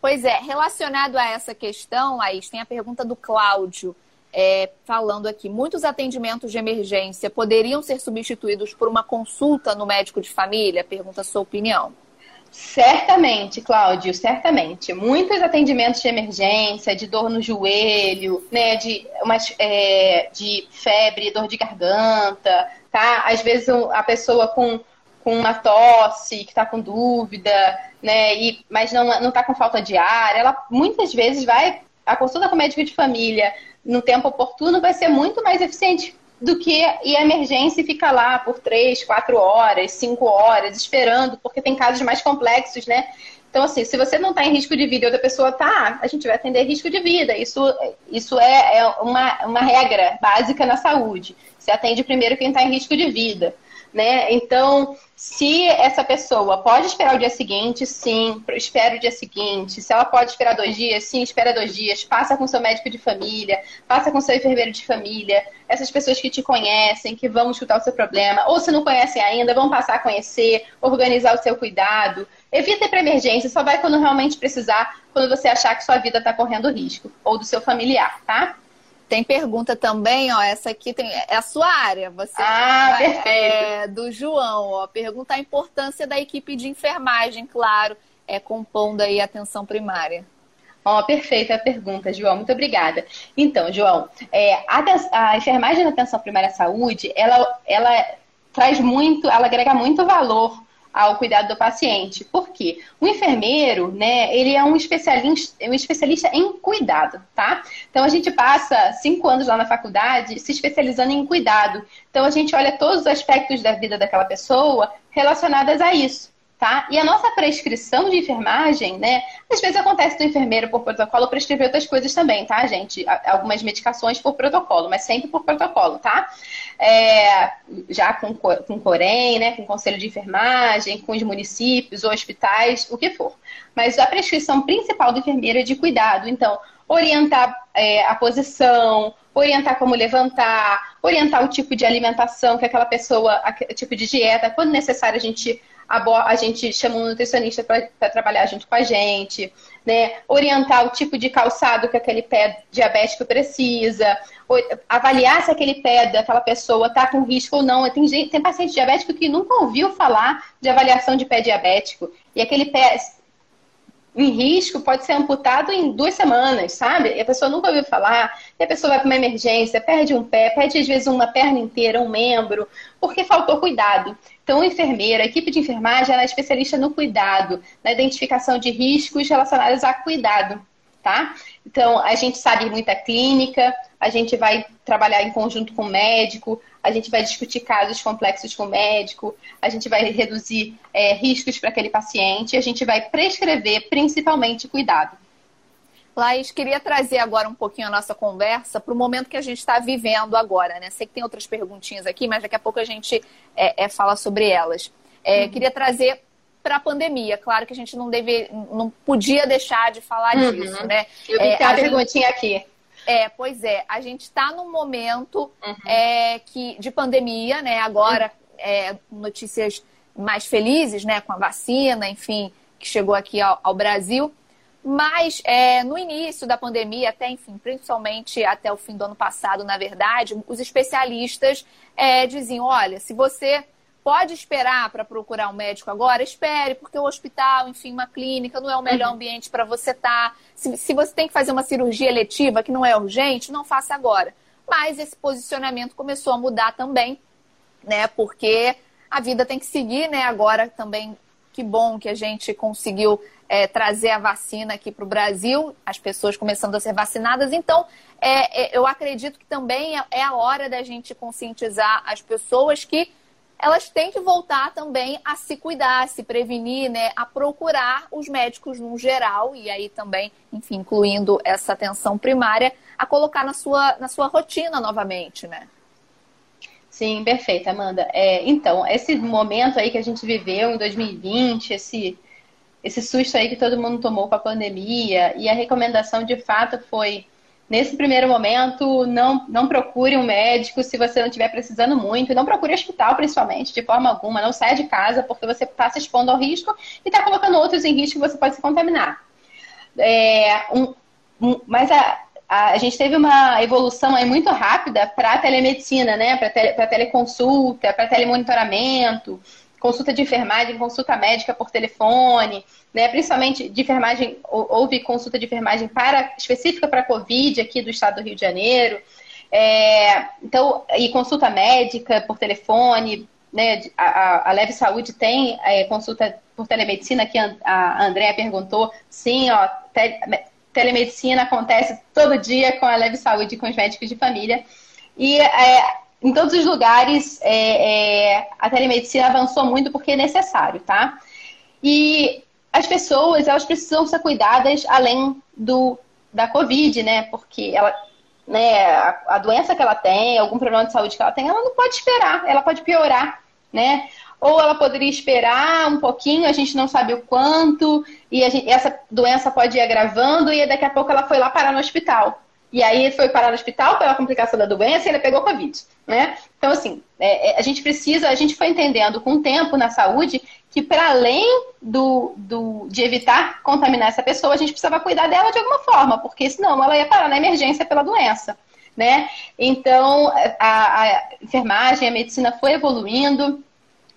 Pois é, relacionado a essa questão, Laís, tem a pergunta do Cláudio, é, falando aqui: muitos atendimentos de emergência poderiam ser substituídos por uma consulta no médico de família? Pergunta a sua opinião. Certamente, Cláudio, certamente. Muitos atendimentos de emergência, de dor no joelho, né, de, uma, é, de febre, dor de garganta, tá? Às vezes a pessoa com, com uma tosse, que está com dúvida, né, e, mas não, não tá com falta de ar, ela muitas vezes vai, a consulta com o médico de família no tempo oportuno vai ser muito mais eficiente do que ir à emergência e ficar lá por três, quatro horas, cinco horas, esperando, porque tem casos mais complexos, né? Então, assim, se você não está em risco de vida e outra pessoa está, a gente vai atender risco de vida. Isso, isso é, é uma, uma regra básica na saúde. Você atende primeiro quem está em risco de vida né? Então, se essa pessoa pode esperar o dia seguinte, sim, espera o dia seguinte. Se ela pode esperar dois dias, sim, espera dois dias. Passa com seu médico de família, passa com seu enfermeiro de família. Essas pessoas que te conhecem, que vão escutar o seu problema, ou se não conhecem ainda, vão passar a conhecer, organizar o seu cuidado. Evita ir para emergência, só vai quando realmente precisar, quando você achar que sua vida está correndo risco, ou do seu familiar, tá? Tem pergunta também, ó. Essa aqui tem, é a sua área. Você ah, perfeito. É, do João, ó. Pergunta a importância da equipe de enfermagem, claro, é compondo aí a atenção primária. Ó, oh, perfeita a pergunta, João. Muito obrigada. Então, João, é, a, a, enfermagem na atenção primária à saúde, ela, ela traz muito, ela agrega muito valor ao cuidado do paciente. Por quê? O enfermeiro, né, ele é um especialista, um especialista em cuidado, tá? Então a gente passa cinco anos lá na faculdade se especializando em cuidado. Então a gente olha todos os aspectos da vida daquela pessoa relacionadas a isso tá? E a nossa prescrição de enfermagem, né? Às vezes acontece do enfermeiro por protocolo prescrever outras coisas também, tá, gente? Algumas medicações por protocolo, mas sempre por protocolo, tá? É, já com, com Corém, né? Com conselho de enfermagem, com os municípios, hospitais, o que for. Mas a prescrição principal do enfermeiro é de cuidado. Então, orientar é, a posição, orientar como levantar, orientar o tipo de alimentação que aquela pessoa, o tipo de dieta, quando necessário a gente a gente chama um nutricionista para trabalhar junto com a gente, né? Orientar o tipo de calçado que aquele pé diabético precisa, avaliar se aquele pé daquela pessoa está com risco ou não. Tem, gente, tem paciente diabético que nunca ouviu falar de avaliação de pé diabético. E aquele pé em risco pode ser amputado em duas semanas, sabe? E a pessoa nunca ouviu falar, e a pessoa vai para uma emergência, perde um pé, perde às vezes uma perna inteira, um membro, porque faltou cuidado. Então, o enfermeiro, a equipe de enfermagem, ela é especialista no cuidado, na identificação de riscos relacionados a cuidado, tá? Então, a gente sabe muita clínica, a gente vai trabalhar em conjunto com o médico, a gente vai discutir casos complexos com o médico, a gente vai reduzir é, riscos para aquele paciente, a gente vai prescrever principalmente cuidado. Laís, queria trazer agora um pouquinho a nossa conversa para o momento que a gente está vivendo agora, né? Sei que tem outras perguntinhas aqui, mas daqui a pouco a gente é, é fala sobre elas. É, uhum. Queria trazer para a pandemia. Claro que a gente não deve, não podia deixar de falar uhum. disso, né? Eu vi é, que a perguntinha aqui. É, pois é. A gente está num momento uhum. é, que, de pandemia, né? Agora, é, notícias mais felizes, né? Com a vacina, enfim, que chegou aqui ao, ao Brasil. Mas é, no início da pandemia, até enfim, principalmente até o fim do ano passado, na verdade, os especialistas é, diziam: olha, se você pode esperar para procurar um médico agora, espere, porque o hospital, enfim, uma clínica, não é o melhor uhum. ambiente para você estar. Tá. Se, se você tem que fazer uma cirurgia eletiva que não é urgente, não faça agora. Mas esse posicionamento começou a mudar também, né? Porque a vida tem que seguir, né? Agora também, que bom que a gente conseguiu é, trazer a vacina aqui para o Brasil, as pessoas começando a ser vacinadas. Então, é, é, eu acredito que também é, é a hora da gente conscientizar as pessoas que elas têm que voltar também a se cuidar, a se prevenir, né, a procurar os médicos no geral e aí também, enfim, incluindo essa atenção primária, a colocar na sua, na sua rotina novamente, né? Sim, perfeito, Amanda. É, então, esse momento aí que a gente viveu em 2020, esse, esse susto aí que todo mundo tomou com a pandemia, e a recomendação de fato foi Nesse primeiro momento, não, não procure um médico se você não estiver precisando muito. Não procure hospital, principalmente, de forma alguma. Não saia de casa, porque você está se expondo ao risco e está colocando outros em risco que você pode se contaminar. É, um, um, mas a, a, gente teve uma evolução aí muito rápida para telemedicina, né? Para tele, teleconsulta, para telemonitoramento consulta de enfermagem, consulta médica por telefone, né? Principalmente de enfermagem, houve consulta de enfermagem para, específica para Covid aqui do estado do Rio de Janeiro. É, então, e consulta médica por telefone, né? A, a Leve Saúde tem é, consulta por telemedicina, que a Andréa perguntou. Sim, ó, telemedicina acontece todo dia com a Leve Saúde, com os médicos de família. E é, em todos os lugares é, é, a telemedicina avançou muito porque é necessário, tá? E as pessoas, elas precisam ser cuidadas além do, da Covid, né? Porque ela, né, a, a doença que ela tem, algum problema de saúde que ela tem, ela não pode esperar, ela pode piorar, né? Ou ela poderia esperar um pouquinho, a gente não sabe o quanto, e gente, essa doença pode ir agravando, e daqui a pouco ela foi lá parar no hospital. E aí foi parar no hospital pela complicação da doença e ele pegou Covid, né? Então, assim, é, é, a gente precisa, a gente foi entendendo com o tempo na saúde que para além do, do, de evitar contaminar essa pessoa, a gente precisava cuidar dela de alguma forma, porque senão ela ia parar na emergência pela doença, né? Então, a, a enfermagem, a medicina foi evoluindo,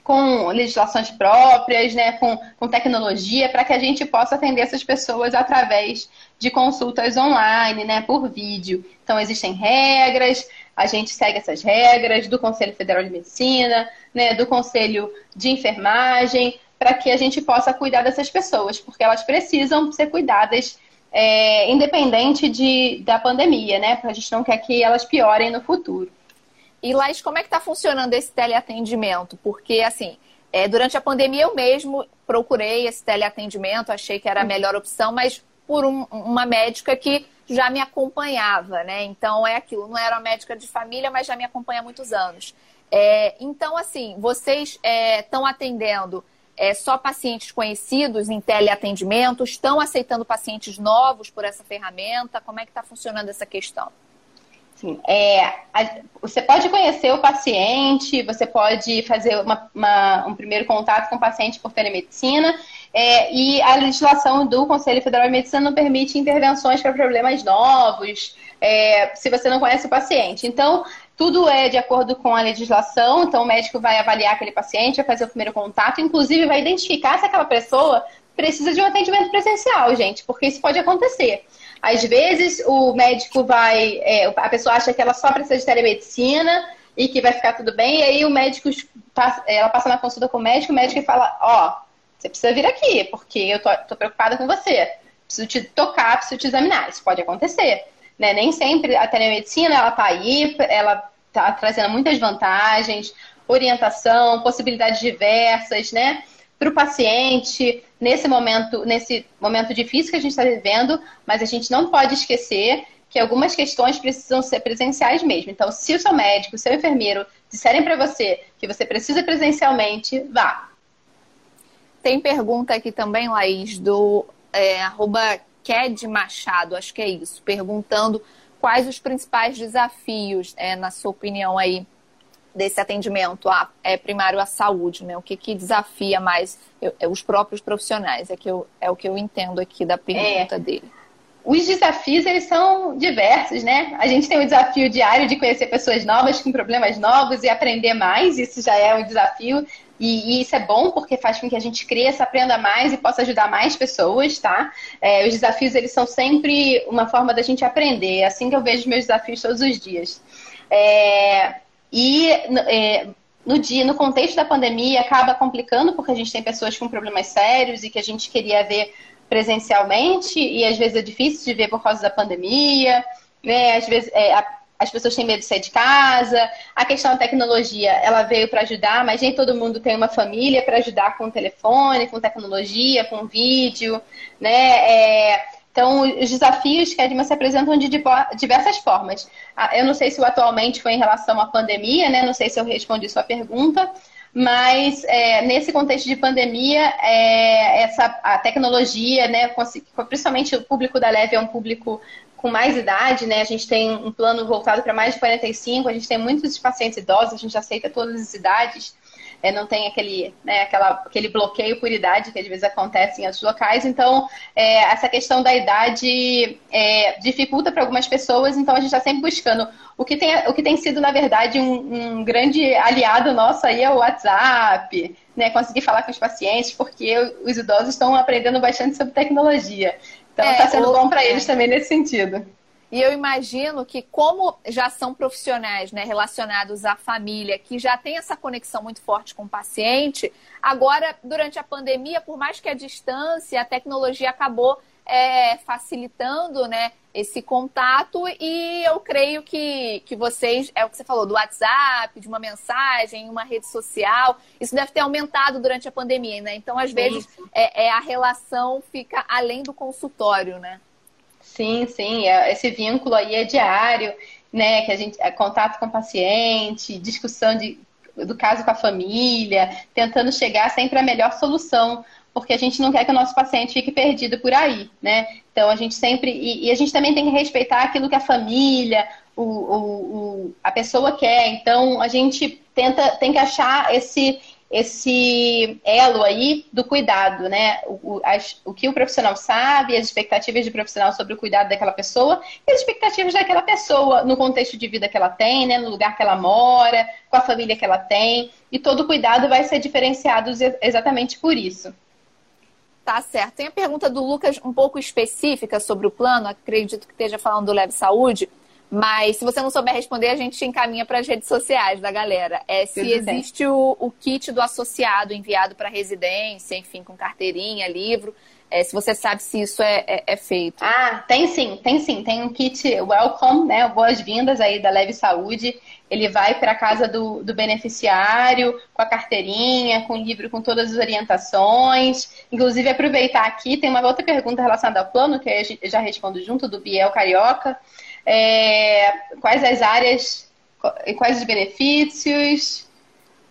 com legislações próprias, né, com, com tecnologia, para que a gente possa atender essas pessoas através de consultas online, né, por vídeo. Então, existem regras, a gente segue essas regras do Conselho Federal de Medicina, né, do Conselho de Enfermagem, para que a gente possa cuidar dessas pessoas, porque elas precisam ser cuidadas é, independente de, da pandemia, né? Porque a gente não quer que elas piorem no futuro. E, Laís, como é que está funcionando esse teleatendimento? Porque, assim, é, durante a pandemia eu mesmo procurei esse teleatendimento, achei que era a uhum. melhor opção, mas por um, uma médica que já me acompanhava, né? Então é aquilo, não era uma médica de família, mas já me acompanha há muitos anos. É, então, assim, vocês estão é, atendendo é só pacientes conhecidos em teleatendimento? Estão aceitando pacientes novos por essa ferramenta? Como é que está funcionando essa questão? Sim, é, a, você pode conhecer o paciente, você pode fazer uma, uma, um primeiro contato com o paciente por telemedicina, é, e a legislação do Conselho Federal de Medicina não permite intervenções para problemas novos, é, se você não conhece o paciente. Então, tudo é de acordo com a legislação, então o médico vai avaliar aquele paciente, vai fazer o primeiro contato, inclusive vai identificar se aquela pessoa precisa de um atendimento presencial, gente, porque isso pode acontecer. Às vezes o médico vai, é, a pessoa acha que ela só precisa de telemedicina e que vai ficar tudo bem, e aí o médico, ela passa na consulta com o médico, o médico fala, ó, oh, você precisa vir aqui, porque eu tô, tô preocupada com você. Preciso te tocar, preciso te examinar. Isso pode acontecer. Né? Nem sempre a telemedicina, ela tá aí, ela tá trazendo muitas vantagens, orientação, possibilidades diversas, né? Para o paciente nesse momento, nesse momento difícil que a gente está vivendo, mas a gente não pode esquecer que algumas questões precisam ser presenciais mesmo. Então, se o seu médico, o seu enfermeiro disserem para você que você precisa presencialmente, vá. Tem pergunta aqui também, Laís, do é, Ked Machado, acho que é isso, perguntando quais os principais desafios, é, na sua opinião aí, desse atendimento a, é, primário à saúde, né? O que, que desafia mais eu, é, os próprios profissionais, é, que eu, é o que eu entendo aqui da pergunta é. dele. Os desafios, eles são diversos, né? A gente tem o desafio diário de conhecer pessoas novas com problemas novos e aprender mais, isso já é um desafio. E, e, isso é bom porque faz com que a gente cresça, aprenda mais e possa ajudar mais pessoas, tá? É, os desafios, eles são sempre uma forma da gente aprender. É assim que eu vejo meus desafios todos os dias. É, e é, no dia, no contexto da pandemia, acaba complicando porque a gente tem pessoas com problemas sérios e que a gente queria ver presencialmente e às vezes é difícil de ver por causa da pandemia, né? Às vezes é, a, as pessoas têm medo de sair de casa. A questão da tecnologia, ela veio para ajudar, mas nem todo mundo tem uma família para ajudar com telefone, com tecnologia, com vídeo, né? É, então, os desafios que a Edma se apresentam de diversas formas. Ah, eu não sei se atualmente foi em relação à pandemia, né? Não sei se eu respondi sua pergunta, mas é, nesse contexto de pandemia, é, essa, a tecnologia, né, principalmente o público da Leve é um público com mais idade, né? A gente tem um plano voltado para mais de 45, a gente tem muitos pacientes idosos, a gente aceita todas as idades é, não tem aquele, né, aquela, aquele bloqueio por idade que às vezes acontece em outros locais. Então, é, essa questão da idade é, dificulta para algumas pessoas, então a gente está sempre buscando. O que, tem, o que tem sido, na verdade, um, um grande aliado nosso aí é o WhatsApp, né, conseguir falar com os pacientes, porque os idosos estão aprendendo bastante sobre tecnologia. Então, está é, sendo bom para eles também nesse sentido. E eu imagino que, como já são profissionais né, relacionados à família, que já tem essa conexão muito forte com o paciente, agora, durante a pandemia, por mais que a distância, a tecnologia acabou é, facilitando né, esse contato e eu creio que, que vocês, é o que você falou, do WhatsApp, de uma mensagem, uma rede social, isso deve ter aumentado durante a pandemia, né? Então, às vezes, é, é, a relação fica além do consultório, né? Sim, sim, é, esse vínculo aí é diário, né? Que a gente é contato com o paciente, discussão de, do caso com a família, tentando chegar sempre à melhor solução, porque a gente não quer que o nosso paciente fique perdido por aí, né? Então a gente sempre e, e a gente também tem que respeitar aquilo que a família, o, o, o, a pessoa quer. Então a gente tenta tem que achar esse esse elo aí do cuidado, né? O, as, o que o profissional sabe, as expectativas do profissional sobre o cuidado daquela pessoa e as expectativas daquela pessoa no contexto de vida que ela tem, né? No lugar que ela mora, com a família que ela tem. E todo cuidado vai ser diferenciado exatamente por isso. Tá certo. Tem a pergunta do Lucas um pouco específica sobre o plano, acredito que esteja falando do Leve Saúde. Mas se você não souber responder, a gente encaminha para as redes sociais da galera. É se Tudo existe o, o, kit do associado enviado para residência, enfim, com carteirinha, livro. É, se você sabe se isso é, é, é, feito. Ah, tem sim, tem sim. Tem um kit Welcome, né? Boas-vindas aí da Leve Saúde. Ele vai para a casa do, do beneficiário com a carteirinha, com o livro com todas as orientações. Inclusive, aproveitar aqui, tem uma outra pergunta relacionada ao plano, que eu já respondo junto, do Biel Carioca é, quais as áreas e quais os benefícios.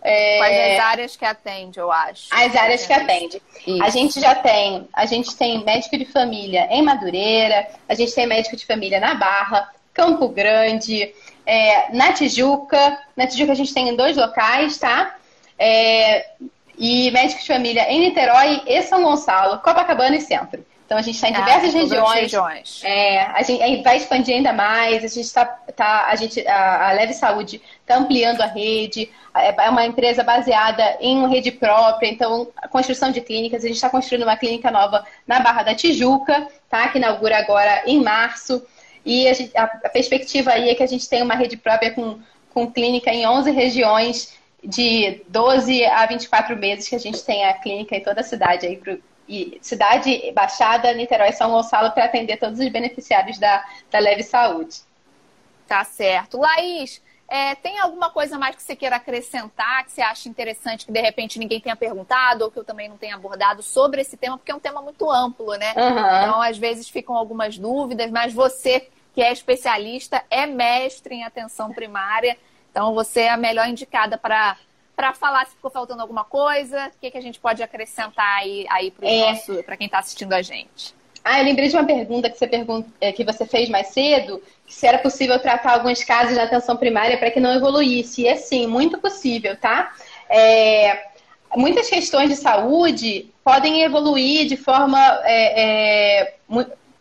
É... Quais as áreas que atende, eu acho. As áreas que atende. Isso. A gente já tem, a gente tem médico de família em Madureira, a gente tem médico de família na Barra, Campo Grande, é, na Tijuca. Na Tijuca a gente tem em dois locais, tá? É, e médico de família em Niterói e São Gonçalo, Copacabana e Centro. Então a gente está em ah, diversas ah, regiões. regiões. É, a gente vai expandir ainda mais. A gente está, tá, a gente, a, a Leve Saúde está ampliando a rede. É, é uma empresa baseada em uma rede própria. Então, a construção de clínicas. A gente está construindo uma clínica nova na Barra da Tijuca, tá? Que inaugura agora em março. E a, gente, a, a perspectiva aí é que a gente tenha uma rede própria com, com clínica em 11 regiões de 12 a 24 meses que a gente tem a clínica em toda a cidade aí e cidade Baixada, Niterói São Gonçalo para atender todos os beneficiários da, da Leve Saúde. Tá certo. Laís, é, tem alguma coisa mais que você queira acrescentar, que você acha interessante, que de repente ninguém tenha perguntado, ou que eu também não tenha abordado sobre esse tema, porque é um tema muito amplo, né? Uhum. Então, às vezes ficam algumas dúvidas, mas você, que é especialista, é mestre em atenção primária, então você é a melhor indicada para para falar se ficou faltando alguma coisa, o que, que a gente pode acrescentar aí, aí para é. quem está assistindo a gente. Ah, eu lembrei de uma pergunta que você, pergunta, é, que você fez mais cedo, se era possível tratar alguns casos na atenção primária para que não evoluísse. E é sim, muito possível, tá? É, muitas questões de saúde podem evoluir de forma. É, é,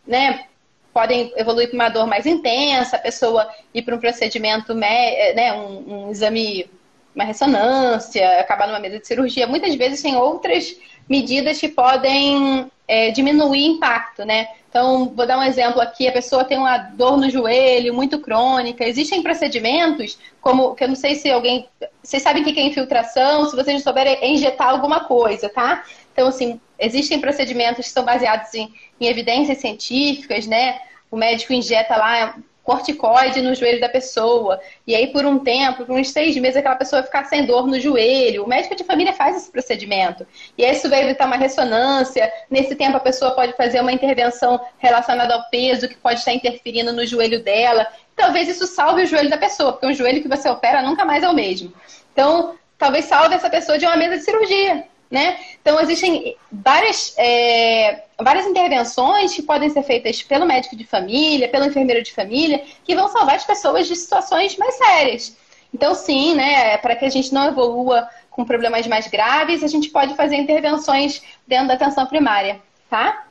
né, podem evoluir para uma dor mais intensa, a pessoa ir para um procedimento, né, um, um exame uma ressonância, acabar numa mesa de cirurgia. Muitas vezes tem outras medidas que podem é, diminuir impacto, né? Então, vou dar um exemplo aqui: a pessoa tem uma dor no joelho muito crônica. Existem procedimentos, como que eu não sei se alguém. Vocês sabem o que é infiltração, se vocês souberem, é injetar alguma coisa, tá? Então, assim, existem procedimentos que são baseados em, em evidências científicas, né? O médico injeta lá corticoide no joelho da pessoa. E aí, por um tempo, por uns seis meses, aquela pessoa vai ficar sem dor no joelho. O médico de família faz esse procedimento. E aí, isso vai evitar uma ressonância. Nesse tempo, a pessoa pode fazer uma intervenção relacionada ao peso, que pode estar interferindo no joelho dela. Talvez isso salve o joelho da pessoa, porque um joelho que você opera nunca mais é o mesmo. Então, talvez salve essa pessoa de uma mesa de cirurgia né? Então, existem várias, é, várias intervenções que podem ser feitas pelo médico de família, pelo enfermeiro de família, que vão salvar as pessoas de situações mais sérias. Então, sim, né, para que a gente não evolua com problemas mais graves, a gente pode fazer intervenções dentro da atenção primária, tá?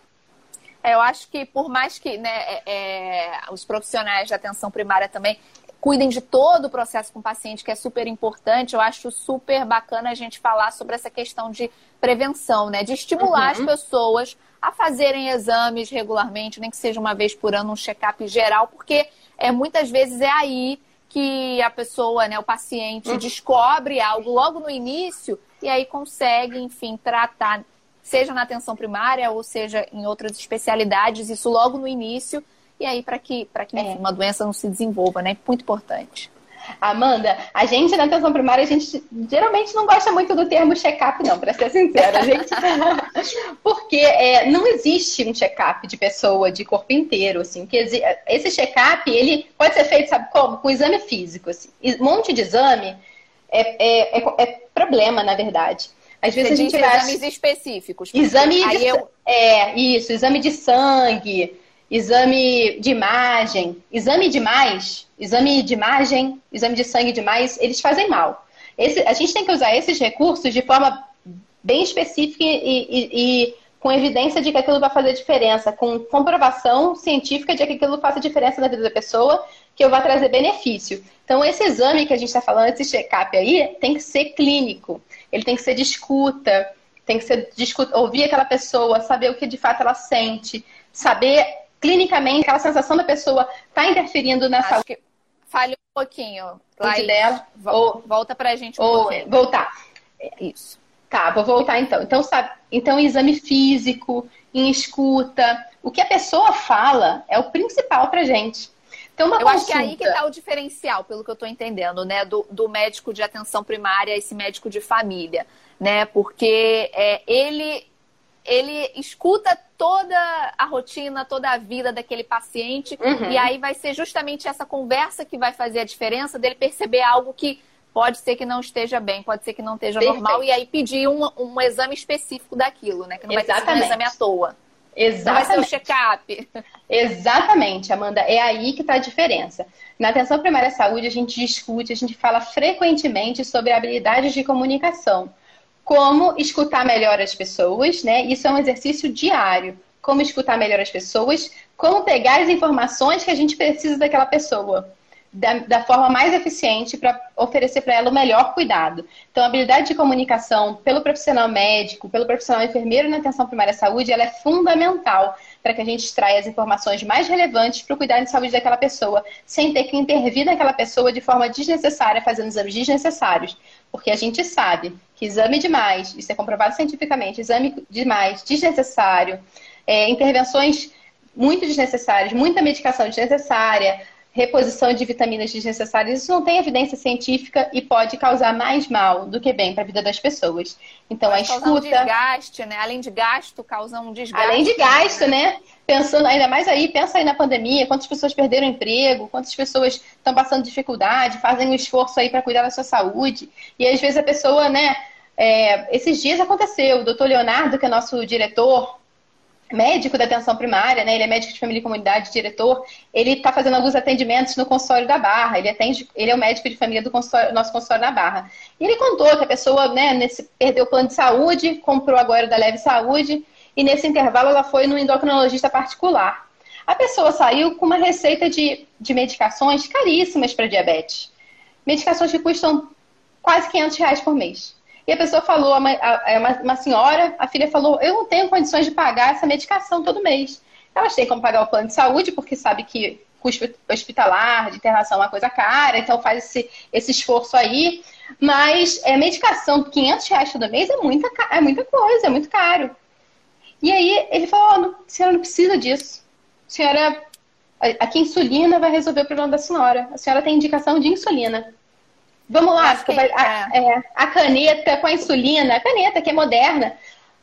É, eu acho que por mais que né, é, é os profissionais de atenção primária também cuidem de todo o processo com o paciente, que é super importante. Eu acho super bacana a gente falar sobre essa questão de prevenção, né? De estimular uhum. as pessoas a fazerem exames regularmente, nem que seja uma vez por ano, um check-up geral, porque é, muitas vezes é aí que a pessoa, né, o paciente, uhum. descobre algo logo no início e aí consegue, enfim, tratar, seja na atenção primária ou seja em outras especialidades, isso logo no início e aí para que, pra que enfim, é. uma doença não se desenvolva, né? Muito importante. Amanda, a gente na atenção primária, a gente geralmente não gosta muito do termo check-up, não, para ser sincera. Gente... Porque é, não existe um check-up de pessoa, de corpo inteiro, assim. Que esse check-up, ele pode ser feito, sabe como? Com exame físico, assim. Um monte de exame é, é, é, é problema, na verdade. Às vezes Você a gente vai... exames específicos. Exame de... eu... É, isso, exame de sangue, exame de imagem, exame demais, exame de imagem, exame de sangue demais, eles fazem mal. Esse, a gente tem que usar esses recursos de forma bem específica e, e, e, com evidência de que aquilo vai fazer diferença, com comprovação científica de que aquilo faça diferença na vida da pessoa, que eu vou trazer benefício. Então, esse exame que a gente está falando, esse check-up aí, tem que ser clínico. Ele tem que ser de escuta, tem que ser de escuta, ouvir aquela pessoa, saber o que de fato ela sente, saber clinicamente aquela sensação da pessoa está interferindo na Acho saúde. Que falhou um pouquinho. Laís, dela. Ou, volta para a gente um ou, pouquinho. Voltar. Isso. Tá, vou voltar então. Então, sabe, então exame físico, em escuta, o que a pessoa fala é o principal pra gente. Então, uma eu consulta... acho que é aí que está o diferencial, pelo que eu estou entendendo, né? Do, do, médico de atenção primária, esse médico de família, né? Porque é, ele ele escuta toda a rotina, toda a vida daquele paciente, uhum. e aí vai ser justamente essa conversa que vai fazer a diferença dele perceber algo que pode ser que não esteja bem, pode ser que não esteja Perfeito. normal, e aí pedir um, um exame específico daquilo, né? Que não Exatamente. vai ser um exame à toa. Exatamente. Não vai ser o check-up. Exatamente, Amanda. É aí que está a diferença. Na atenção primária à saúde, a gente discute, a gente fala frequentemente sobre habilidades de comunicação. Como escutar melhor as pessoas, né? Isso é um exercício diário. Como escutar melhor as pessoas, como pegar as informações que a gente precisa daquela pessoa da, da forma mais eficiente para oferecer para ela o melhor cuidado. Então, a habilidade de comunicação pelo profissional médico, pelo profissional enfermeiro na atenção primária à saúde, ela é fundamental para que a gente extraia as informações mais relevantes para o cuidado de saúde daquela pessoa, sem ter que intervir naquela pessoa de forma desnecessária, fazendo exames desnecessários. Porque a gente sabe que exame demais, isso é comprovado cientificamente, exame demais, desnecessário, é, intervenções muito desnecessárias, muita medicação desnecessária, reposição de vitaminas desnecessárias, isso não tem evidência científica e pode causar mais mal do que bem para a vida das pessoas. Então pode a escuta. Um desgaste, né? Além de gasto, causa um desgaste. Além de gasto, né? né? Pensando ainda mais aí, pensa aí na pandemia, quantas pessoas perderam emprego, quantas pessoas estão passando dificuldade, fazem um esforço aí para cuidar da sua saúde. E às vezes a pessoa, né? É, esses dias aconteceu, o doutor Leonardo, que é nosso diretor médico da atenção primária, né? Ele é médico de família e comunidade, diretor. Ele está fazendo alguns atendimentos no consultório da Barra. Ele atende, ele é o médico de família do consultório, nosso consultório da Barra. E ele contou que a pessoa, né, nesse, perdeu o plano de saúde, comprou agora da Leve Saúde, e nesse intervalo ela foi no endocrinologista particular. A pessoa saiu com uma receita de, de medicações caríssimas para diabetes. Medicações que custam quase 500 reais por mês. E a pessoa falou, a, a, uma, uma senhora, a filha falou, eu não tenho condições de pagar essa medicação todo mês. Elas têm como pagar o plano de saúde, porque sabe que custo hospitalar, de internação é uma coisa cara, então faz esse, esse esforço aí. Mas é, medicação, 500 reais todo mês é muita, é muita coisa, é muito caro. E aí ele falou, oh, a senhora não precisa disso. A senhora, aqui insulina vai resolver o problema da senhora. A senhora tem indicação de insulina. Vamos lá, vai, a, é. é, a, caneta com a insulina, a caneta que é moderna, a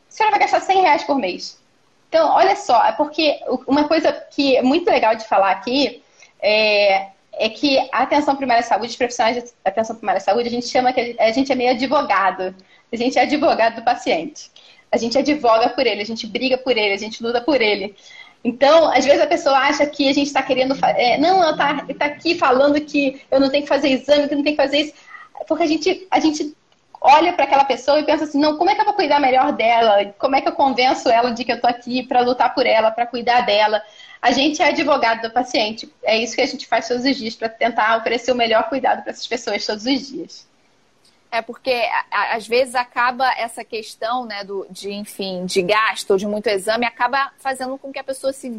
senhora vai gastar 100 reais por mês. Então, olha só, é porque uma coisa que é muito legal de falar aqui é, é que a atenção primária à saúde, os profissionais de atenção primária à saúde, a gente chama que a gente é meio advogado. A gente é advogado do paciente. A gente advoga por ele, a gente briga por ele, a gente luta por ele. Então, às vezes a pessoa acha que a gente está querendo. É, não, ela está tá aqui falando que eu não tenho que fazer exame, que não tenho que fazer isso. Porque a gente, a gente olha para aquela pessoa e pensa assim: não, como é que eu vou cuidar melhor dela? Como é que eu convenço ela de que eu estou aqui para lutar por ela, para cuidar dela? A gente é advogado do paciente. É isso que a gente faz todos os dias para tentar oferecer o melhor cuidado para essas pessoas todos os dias. É porque às vezes acaba essa questão, né, do, de enfim, de gasto ou de muito exame, acaba fazendo com que a pessoa se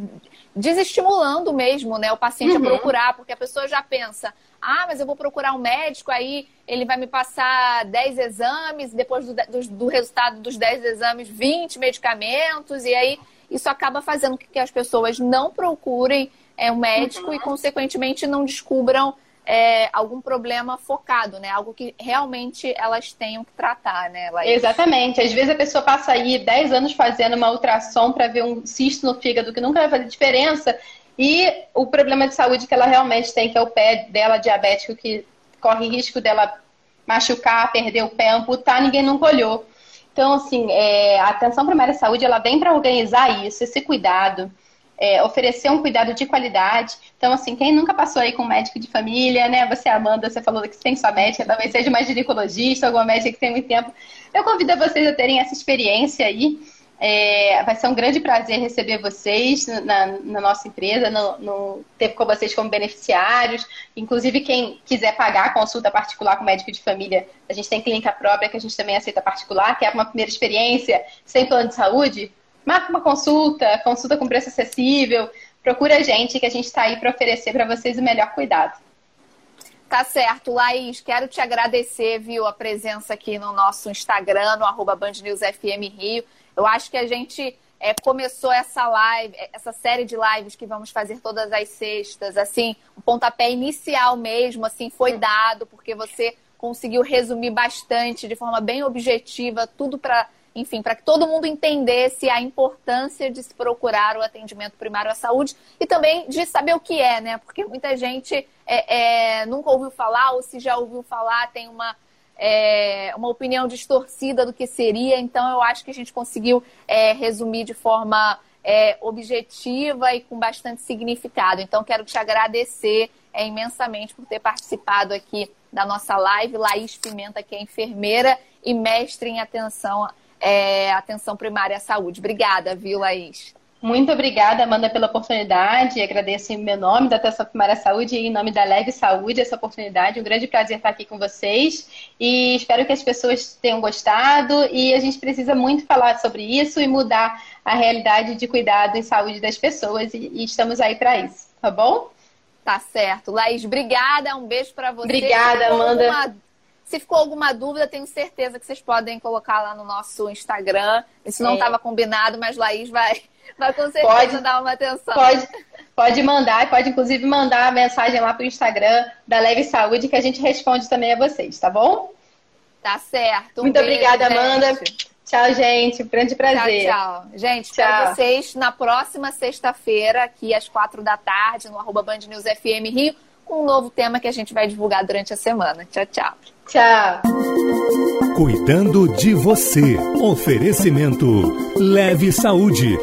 desestimulando mesmo, né, o paciente uhum. a procurar, porque a pessoa já pensa, ah, mas eu vou procurar um médico, aí ele vai me passar 10 exames, depois do, do, do resultado dos 10 exames, 20 medicamentos, e aí isso acaba fazendo com que as pessoas não procurem é, um médico uhum. e, consequentemente, não descubram é, algum problema focado, né? Algo que realmente elas tenham que tratar, né? Laís? Exatamente. Às vezes a pessoa passa aí 10 anos fazendo uma ultrassom para ver um cisto no fígado que nunca vai fazer diferença e o problema de saúde que ela realmente tem, que é o pé dela diabético, que corre risco dela machucar, perder o pé, amputar, ninguém nunca olhou. Então, assim, é, a atenção primária à saúde, ela vem para organizar isso, esse cuidado, é, oferecer um cuidado de qualidade. Então, assim, quem nunca passou aí com um médico de família, né? Você, Amanda, você falou que tem sua médica, talvez seja uma ginecologista, alguma médica que tem muito tempo. Eu convido vocês a terem essa experiência aí. É, vai ser um grande prazer receber vocês na, na nossa empresa, no, no, ter com vocês como beneficiários. Inclusive, quem quiser pagar a consulta particular com médico de família, a gente tem clínica própria que a gente também aceita particular, que é uma primeira experiência sem plano de saúde marca uma consulta, consulta com preço acessível, procura a gente que a gente está aí para oferecer para vocês o melhor cuidado. Tá certo, Laís, quero te agradecer, viu, a presença aqui no nosso Instagram, no arroba Band News FM Rio. Eu acho que a gente é, começou essa live, essa série de lives que vamos fazer todas as sextas, assim, o um pontapé inicial mesmo, assim, foi dado, porque você conseguiu resumir bastante, de forma bem objetiva, tudo para enfim, para que todo mundo entendesse a importância de se procurar o atendimento primário à saúde e também de saber o que é, né? Porque muita gente é, é, nunca ouviu falar ou se já ouviu falar tem uma é, uma opinião distorcida do que seria. Então, eu acho que a gente conseguiu é, resumir de forma é, objetiva e com bastante significado. Então, quero te agradecer é, imensamente por ter participado aqui da nossa live. Laís Pimenta, que é enfermeira e mestre em atenção, é, atenção primária à saúde. Obrigada, viu, Laís? Muito obrigada, Amanda, pela oportunidade. Agradeço em meu nome, da Atenção Primária à Saúde, e em nome da Leve Saúde, essa oportunidade. Um grande prazer estar aqui com vocês. E espero que as pessoas tenham gostado. E a gente precisa muito falar sobre isso e mudar a realidade de cuidado em saúde das pessoas. E, e estamos aí para isso, tá bom? Tá certo. Laís, obrigada. Um beijo para você. Obrigada, Amanda. Alguma... Se ficou alguma dúvida, tenho certeza que vocês podem colocar lá no nosso Instagram. Isso não estava é. combinado, mas Laís vai Vai com certeza pode, dar uma atenção. Pode, pode mandar, pode inclusive mandar a mensagem lá para o Instagram da Leve Saúde que a gente responde também a vocês, tá bom? Tá certo. Um Muito beijo, obrigada, gente. Amanda. Tchau, gente. Grande prazer. Tchau, tchau. Gente, tchau. vocês na próxima sexta-feira, aqui às quatro da tarde, no arroba Band News FM Rio, com um novo tema que a gente vai divulgar durante a semana. Tchau, tchau. Tchau. Cuidando de você. Oferecimento Leve Saúde.